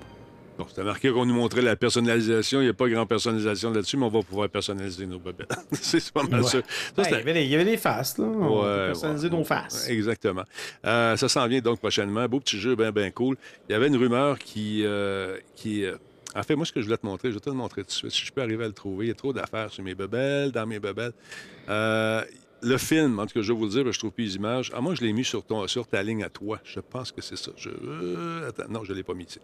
Bon, c'était marqué qu'on nous montrait la personnalisation. Il n'y a pas grand personnalisation là-dessus, mais on va pouvoir personnaliser nos bébés. c'est pas mal ça. Ça, Ben, il, y avait des, il y avait des faces là on peut Ouais, personnaliser ouais. nos faces Exactement. Euh, ça s'en vient donc prochainement. Beau petit jeu, bien, bien cool. Il y avait une rumeur qui. euh, qui euh, en fait, moi, ce que je voulais te montrer, je vais te le montrer tout de suite. Si je peux arriver à le trouver, il y a trop d'affaires sur mes bebelles, dans mes bebelles. Le film, en tout cas, je vais vous le dire, je trouve plus les images. Ah, moi, je l'ai mis sur, ton, sur ta ligne à toi. Je pense que c'est ça. Je, euh, attends, non, je ne l'ai pas mis ici.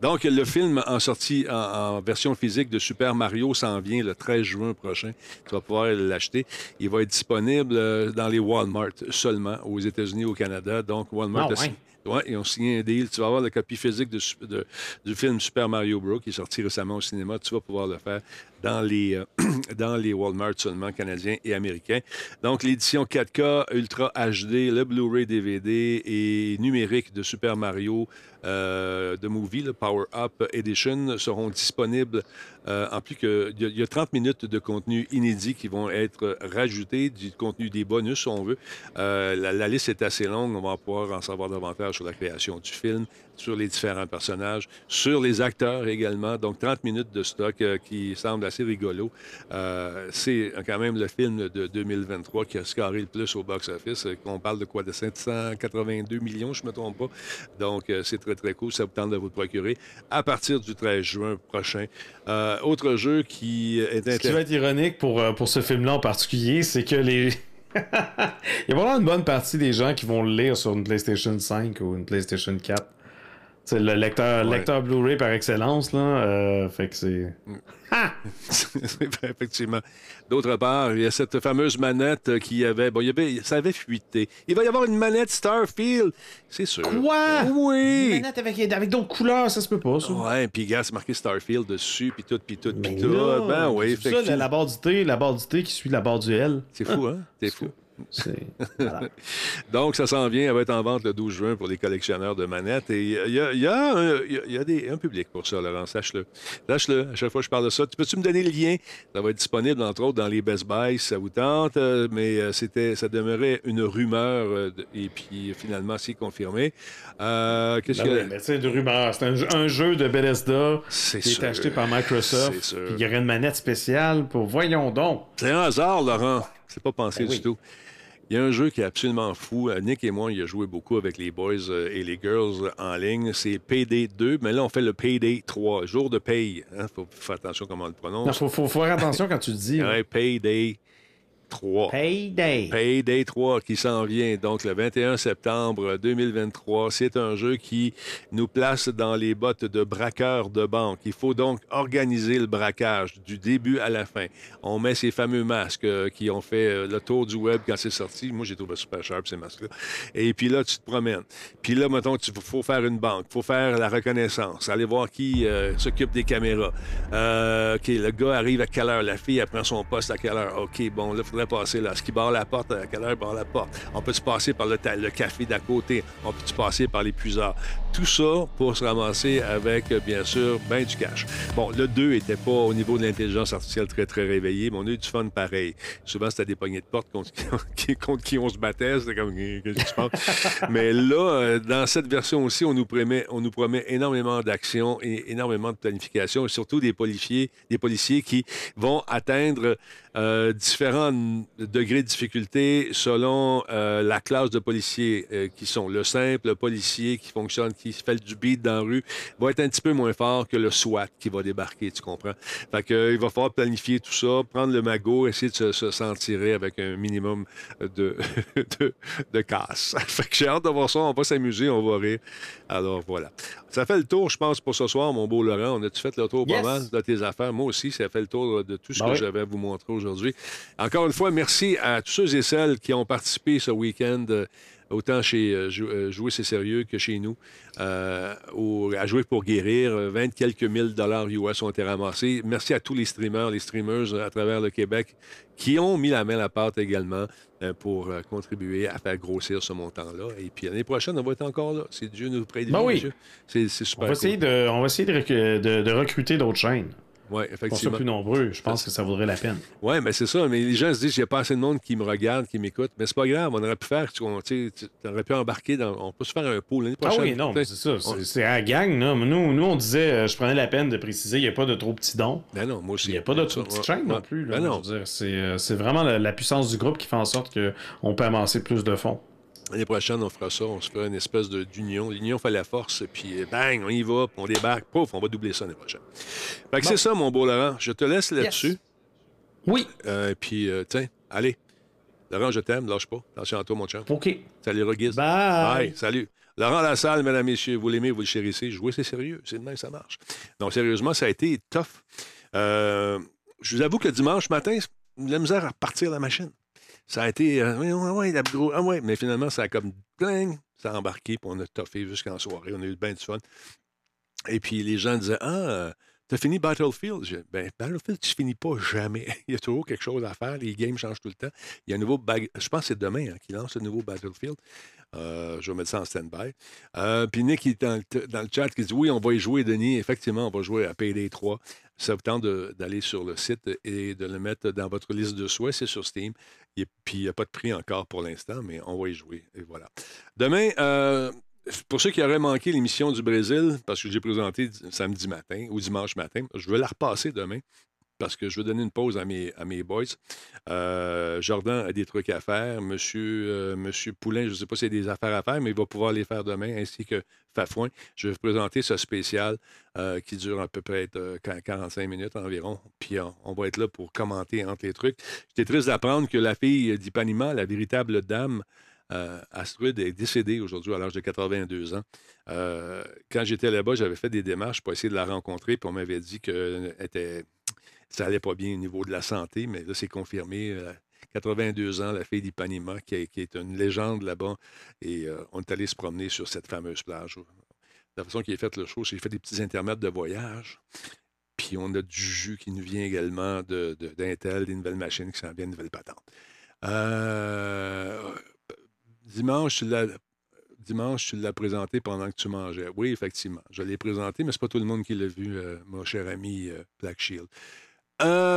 Donc, le film en sortie en, en version physique de Super Mario s'en vient le 13 juin prochain. Tu vas pouvoir l'acheter. Il va être disponible euh, dans les Walmart seulement, aux États-Unis, au Canada. Donc, Walmart Ah, a signé- ouais. Ouais, ils ont signé un deal. Tu vas avoir la copie physique de, su- de- du film Super Mario Bros. qui est sorti récemment au cinéma. Tu vas pouvoir le faire dans les, euh, dans les Walmart seulement canadiens et américains. Donc, l'édition 4K Ultra HD, le Blu-ray DVD et numérique de Super Mario euh, de Movie, le Power Up Edition, seront disponibles. euh, en plus que il y a- il y, a 30 minutes de contenu inédit qui vont être rajoutés, du contenu des bonus, si on veut. Euh, la liste est assez longue. On va pouvoir en savoir davantage sur la création du film, sur les différents personnages, sur les acteurs également. Donc, 30 minutes de stock euh, qui semble assez rigolo. Euh, c'est quand même le film de 2023 qui a scaré le plus au box-office. Euh, On parle de quoi? De 782 millions, je ne me trompe pas. Donc, euh, c'est très, très cool. Ça vous tente de vous le procurer à partir du 13 juin prochain. Autre jeu qui est Ce qui va être ironique pour, pour ce film-là en particulier, c'est que les. Il y a vraiment une bonne partie des gens qui vont le lire sur une PlayStation 5 ou une PlayStation 4. C'est le lecteur, Ouais. lecteur Blu-ray par excellence, là. euh, fait que c'est. Ah! Effectivement. D'autre part, il y a cette fameuse manette qui avait. Bon, il y avait, ça avait fuité. Il va y avoir une manette Starfield. C'est sûr. Quoi? Une Oui. manette avec, avec d'autres couleurs, ça se peut pas, ça. Ouais, puis gars, c'est marqué Starfield dessus, puis tout, puis tout, puis tout. Ben oui, c'est ça, la, la barre du T, la barre du T qui suit la barre du L. C'est fou, hein? C'est fou. C'est. voilà. Donc, ça s'en vient. Elle va être en vente le 12 juin pour les collectionneurs de manettes. Et il y a, il y a un, y a- des- public pour ça, Laurent. Sache-le. Sache-le. À chaque fois que je parle de ça, tu peux-tu me donner le lien? Ça va être disponible, entre autres, dans les Best Buy, si ça vous tente. Euh, Mais euh, c'était, ça demeurait une rumeur. euh, Et puis, finalement, c'est confirmé. Euh, qu'est-ce Ben que. oui, mais tu sais, de rumeur. C'est un, jeu- un jeu de Bethesda C'est qui est acheté par Microsoft. C'est sûr. Puis il y aurait une manette spéciale pour. Voyons donc. C'est un hasard, Laurent. C'est pas pensé Ben du oui. tout. Il y a un jeu qui est absolument fou. Euh, Nick et moi, il a joué beaucoup avec les boys euh, et les girls euh, en ligne. C'est Payday 2, mais là, on fait le Payday 3, jour de paye. Il faut faire attention comment on le Il prononce. faut, faut, faut faire attention quand tu le dis. Ouais, Payday 3. Payday. Payday 3 qui s'en vient, donc le 21 septembre 2023. C'est un jeu qui nous place dans les bottes de braqueurs de banque. Il faut donc organiser le braquage du début à la fin. On met ces fameux masques euh, qui ont fait euh, le tour du web quand c'est sorti. Moi, j'ai trouvé super sharp ces masques-là. Et puis là, tu te promènes. Puis là, mettons, il faut faire une banque. Il faut faire la reconnaissance. Aller voir qui euh, s'occupe des caméras. OK, le gars arrive à quelle heure? La fille, elle prend son poste à quelle heure? OK, bon, là, il faudrait passer là. Est-ce qu'il barre la porte? À quelle heure il barre la porte? On peut se passer par le, le café d'à côté? On peut se passer par les puisards? Tout ça pour se ramasser avec, euh, bien sûr, ben du cash. Bon, le 2 était pas au niveau de l'intelligence artificielle très, très réveillé, mais on a eu du fun pareil. Souvent, c'était des poignées de porte contre, qui- contre qui on se battait. C'était comme, qu'est-ce qui se passe? mais là, euh, dans cette version aussi, on nous promet, on nous promet énormément d'action et énormément de planification, et surtout des policiers, des policiers qui vont atteindre euh, différents degrés de difficulté selon euh, la classe de policiers euh, qui sont. Le simple le policier qui fonctionne, qui fait du beat dans la rue, va être un petit peu moins fort que le SWAT qui va débarquer, tu comprends? Fait que, il va falloir planifier tout ça, prendre le magot, essayer de se, se s'en tirer avec un minimum de, de, de casse. fait que j'ai hâte de voir ça, on va s'amuser, on va rire. Alors voilà. Ça fait le tour, je pense, pour ce soir, mon beau Laurent. On a-tu fait le tour Yes. pas mal de tes affaires? Moi aussi, ça fait le tour de tout ce Ben que oui. j'avais à vous montrer aujourd'hui. Encore une fois, merci à tous ceux et celles qui ont participé ce week-end, euh, autant chez euh, euh, Jouer c'est sérieux que chez nous, euh, au- à Jouer pour guérir. Euh, 20 quelques mille dollars US ont été ramassés. Merci à tous les streamers, les streamers à travers le Québec qui ont mis la main à la pâte également pour contribuer à faire grossir ce montant-là. Et puis l'année prochaine, on va être encore là. Si Dieu nous prête de Ben oui. C'est c'est On super va cool. essayer de, on va essayer de- de recruter d'autres chaînes. Oui, Pour ça effectivement. plus nombreux, je pense que ça vaudrait la peine. Oui, mais c'est ça. Mais les gens se disent, il n'y a pas assez de monde qui me regarde, qui m'écoute. Mais c'est pas grave, on aurait pu faire, tu aurais pu embarquer dans. On peut se faire un pot l'année Ah prochaine. oui, non, c'est ça. C'est à la gang, là. Mais Nous, nous, on disait, euh, je prenais la peine de préciser, il n'y a pas de trop petits dons. Ben non, moi aussi. Il n'y a pas de trop petites ouais, chaînes ouais. non plus. là. Ben non. Euh, c'est vraiment la, la puissance du groupe qui fait en sorte qu'on peut amasser plus de fonds. L'année prochaine, on fera ça. On se fera une espèce d'union. L'union fait la force. Puis euh, bang, on y va. Puis on débarque. Pouf, on va doubler ça l'année prochaine. Fait que c'est ça, mon beau Laurent. Je te laisse là-dessus. Oui. Euh, puis, euh, tiens, allez. Laurent, je t'aime. Lâche pas. Attention à toi, mon chum. OK. Salut, Reguise. Bye. Bye, salut. Laurent Lassalle, mesdames, messieurs, vous l'aimez, vous le chérissez. Jouer, c'est sérieux. C'est de même, ça marche. Donc, sérieusement, ça a été tough. Euh, je vous avoue que dimanche matin, la misère à repartir la machine. Ça a été. euh, ouais, ah ouais, mais finalement, ça a comme. Ding, ça a embarqué, puis on a toffé jusqu'en soirée. On a eu bien du fun. Et puis, les gens disaient Ah, euh, t'as fini Battlefield? Je ben, Battlefield, tu finis pas jamais. Il y a toujours quelque chose à faire. Les games changent tout le temps. Il y a un nouveau. Je pense que c'est demain hein, qu'ils lancent le nouveau Battlefield. Euh, je vais mettre ça en stand-by. Euh, Puis Nick, est dans le, chat, qui dit Oui, on va y jouer, Denis. Effectivement, on va jouer à Payday 3. Ça vous tente d'aller sur le site et de le mettre dans votre liste de souhaits. C'est sur Steam. Et puis, il n'y a pas de prix encore pour l'instant, mais on va y jouer. Et voilà. Demain, euh, pour ceux qui auraient manqué l'émission du Brésil, parce que j'ai présenté samedi matin ou dimanche matin, je vais la repasser demain parce que je veux donner une pause à mes, à mes boys. Euh, Jordan a des trucs à faire. Monsieur, euh, Monsieur Poulain, je ne sais pas s'il y a des affaires à faire, mais il va pouvoir les faire demain, ainsi que Fafouin. Je vais vous présenter ce spécial euh, qui dure à peu près euh, 45 minutes environ. Puis on, va être là pour commenter entre les trucs. J'étais triste d'apprendre que la fille d'Ipanema, la véritable dame, Euh, est décédée aujourd'hui à l'âge de 82 ans. Quand j'étais là-bas, j'avais fait des démarches pour essayer de la rencontrer, puis on m'avait dit que était, ça allait pas bien au niveau de la santé, mais là, c'est confirmé. 82 ans, la fille d'Ipanema, qui, est une légende là-bas. Et on est allé se promener sur cette fameuse plage. La façon qu'il a fait le show, c'est qu'il fait des petits intermèdes de voyage. Puis on a du jus qui nous vient également d'Intel, de, des nouvelles machines qui s'en viennent, des nouvelles patentes. Euh, dimanche, tu l'as. Présenté pendant que tu mangeais. Oui, effectivement. Je l'ai présenté, mais c'est pas tout le monde qui l'a vu, euh, mon cher ami euh, Black Shield.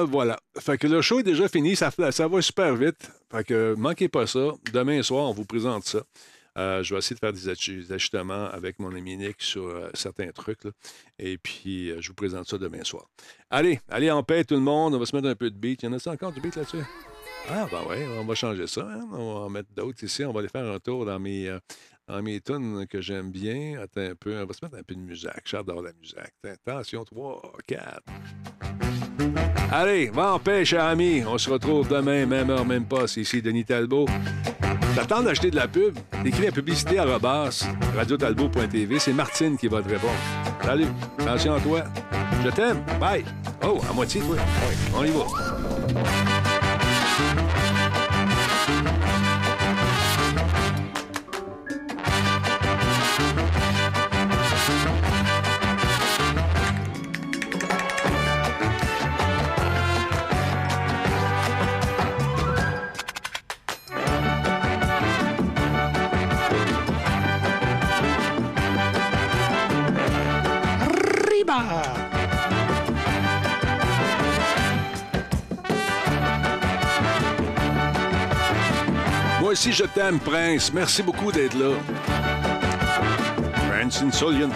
Voilà. Fait que le show est déjà fini. Ça, va super vite. Fait que manquez pas ça. Demain soir, on vous présente ça. Euh, je vais essayer de faire des ajustements avec mon ami Nick sur euh, certains trucs. Et puis, euh, je vous présente ça demain soir. Allez, allez en paix tout le monde. On va se mettre un peu de beat. Il y en a encore du beat là-dessus? Ah, ben ouais, on va changer ça. Hein. On va en mettre d'autres ici. On va aller faire un tour dans mes, dans mes tunes que j'aime bien. Attends un peu. On va se mettre un peu de musique. J'adore la musique. Attention, 3, 4. Allez, va en paix, cher ami. On se retrouve demain, même heure, même. C'est ici Denis Talbot. T'attends d'acheter de la pub? Écris la publicité à Robas, radiotalbot.tv. C'est Martine qui va te répondre. Salut, attention à toi. Je t'aime. Bye. Oh, à moitié, toi. Oui, on y va. Aussi, je t'aime, Prince. Merci beaucoup d'être là. Prince Insulian.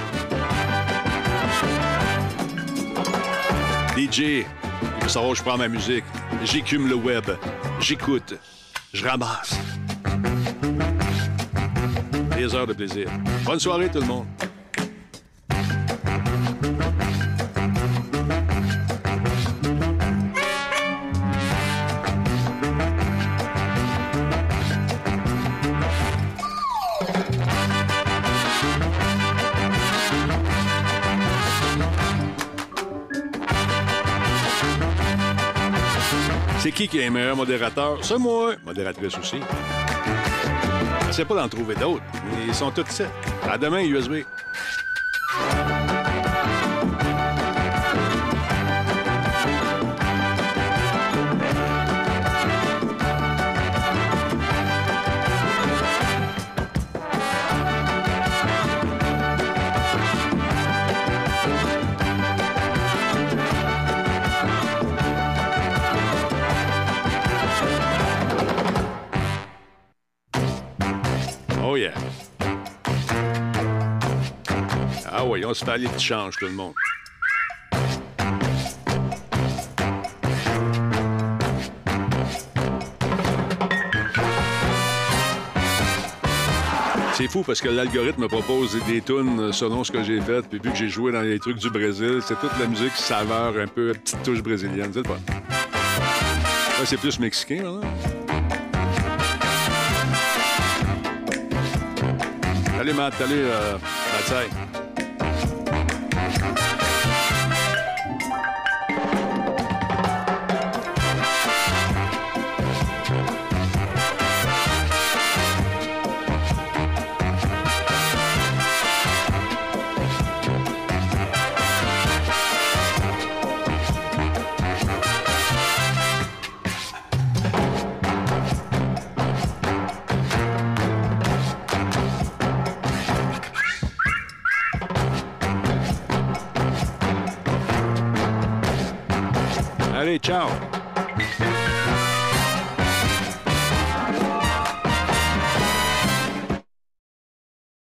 DJ, il savoir où je prends ma musique. J'écume le web. J'écoute. Je ramasse. Des heures de plaisir. Bonne soirée, tout le monde. Qui est un meilleur modérateur? C'est moi. Modératrice aussi. C'est pas d'en trouver d'autres. Ils sont tous sept. À demain, USB. Se aller de change, tout le monde. C'est fou parce que l'algorithme me propose des tunes selon ce que j'ai fait. Puis vu que j'ai joué dans les trucs du Brésil, c'est toute la musique saveur un peu petite touche brésilienne. C'est pas. Là, c'est plus mexicain, là. Salut, Matt. Salut, euh,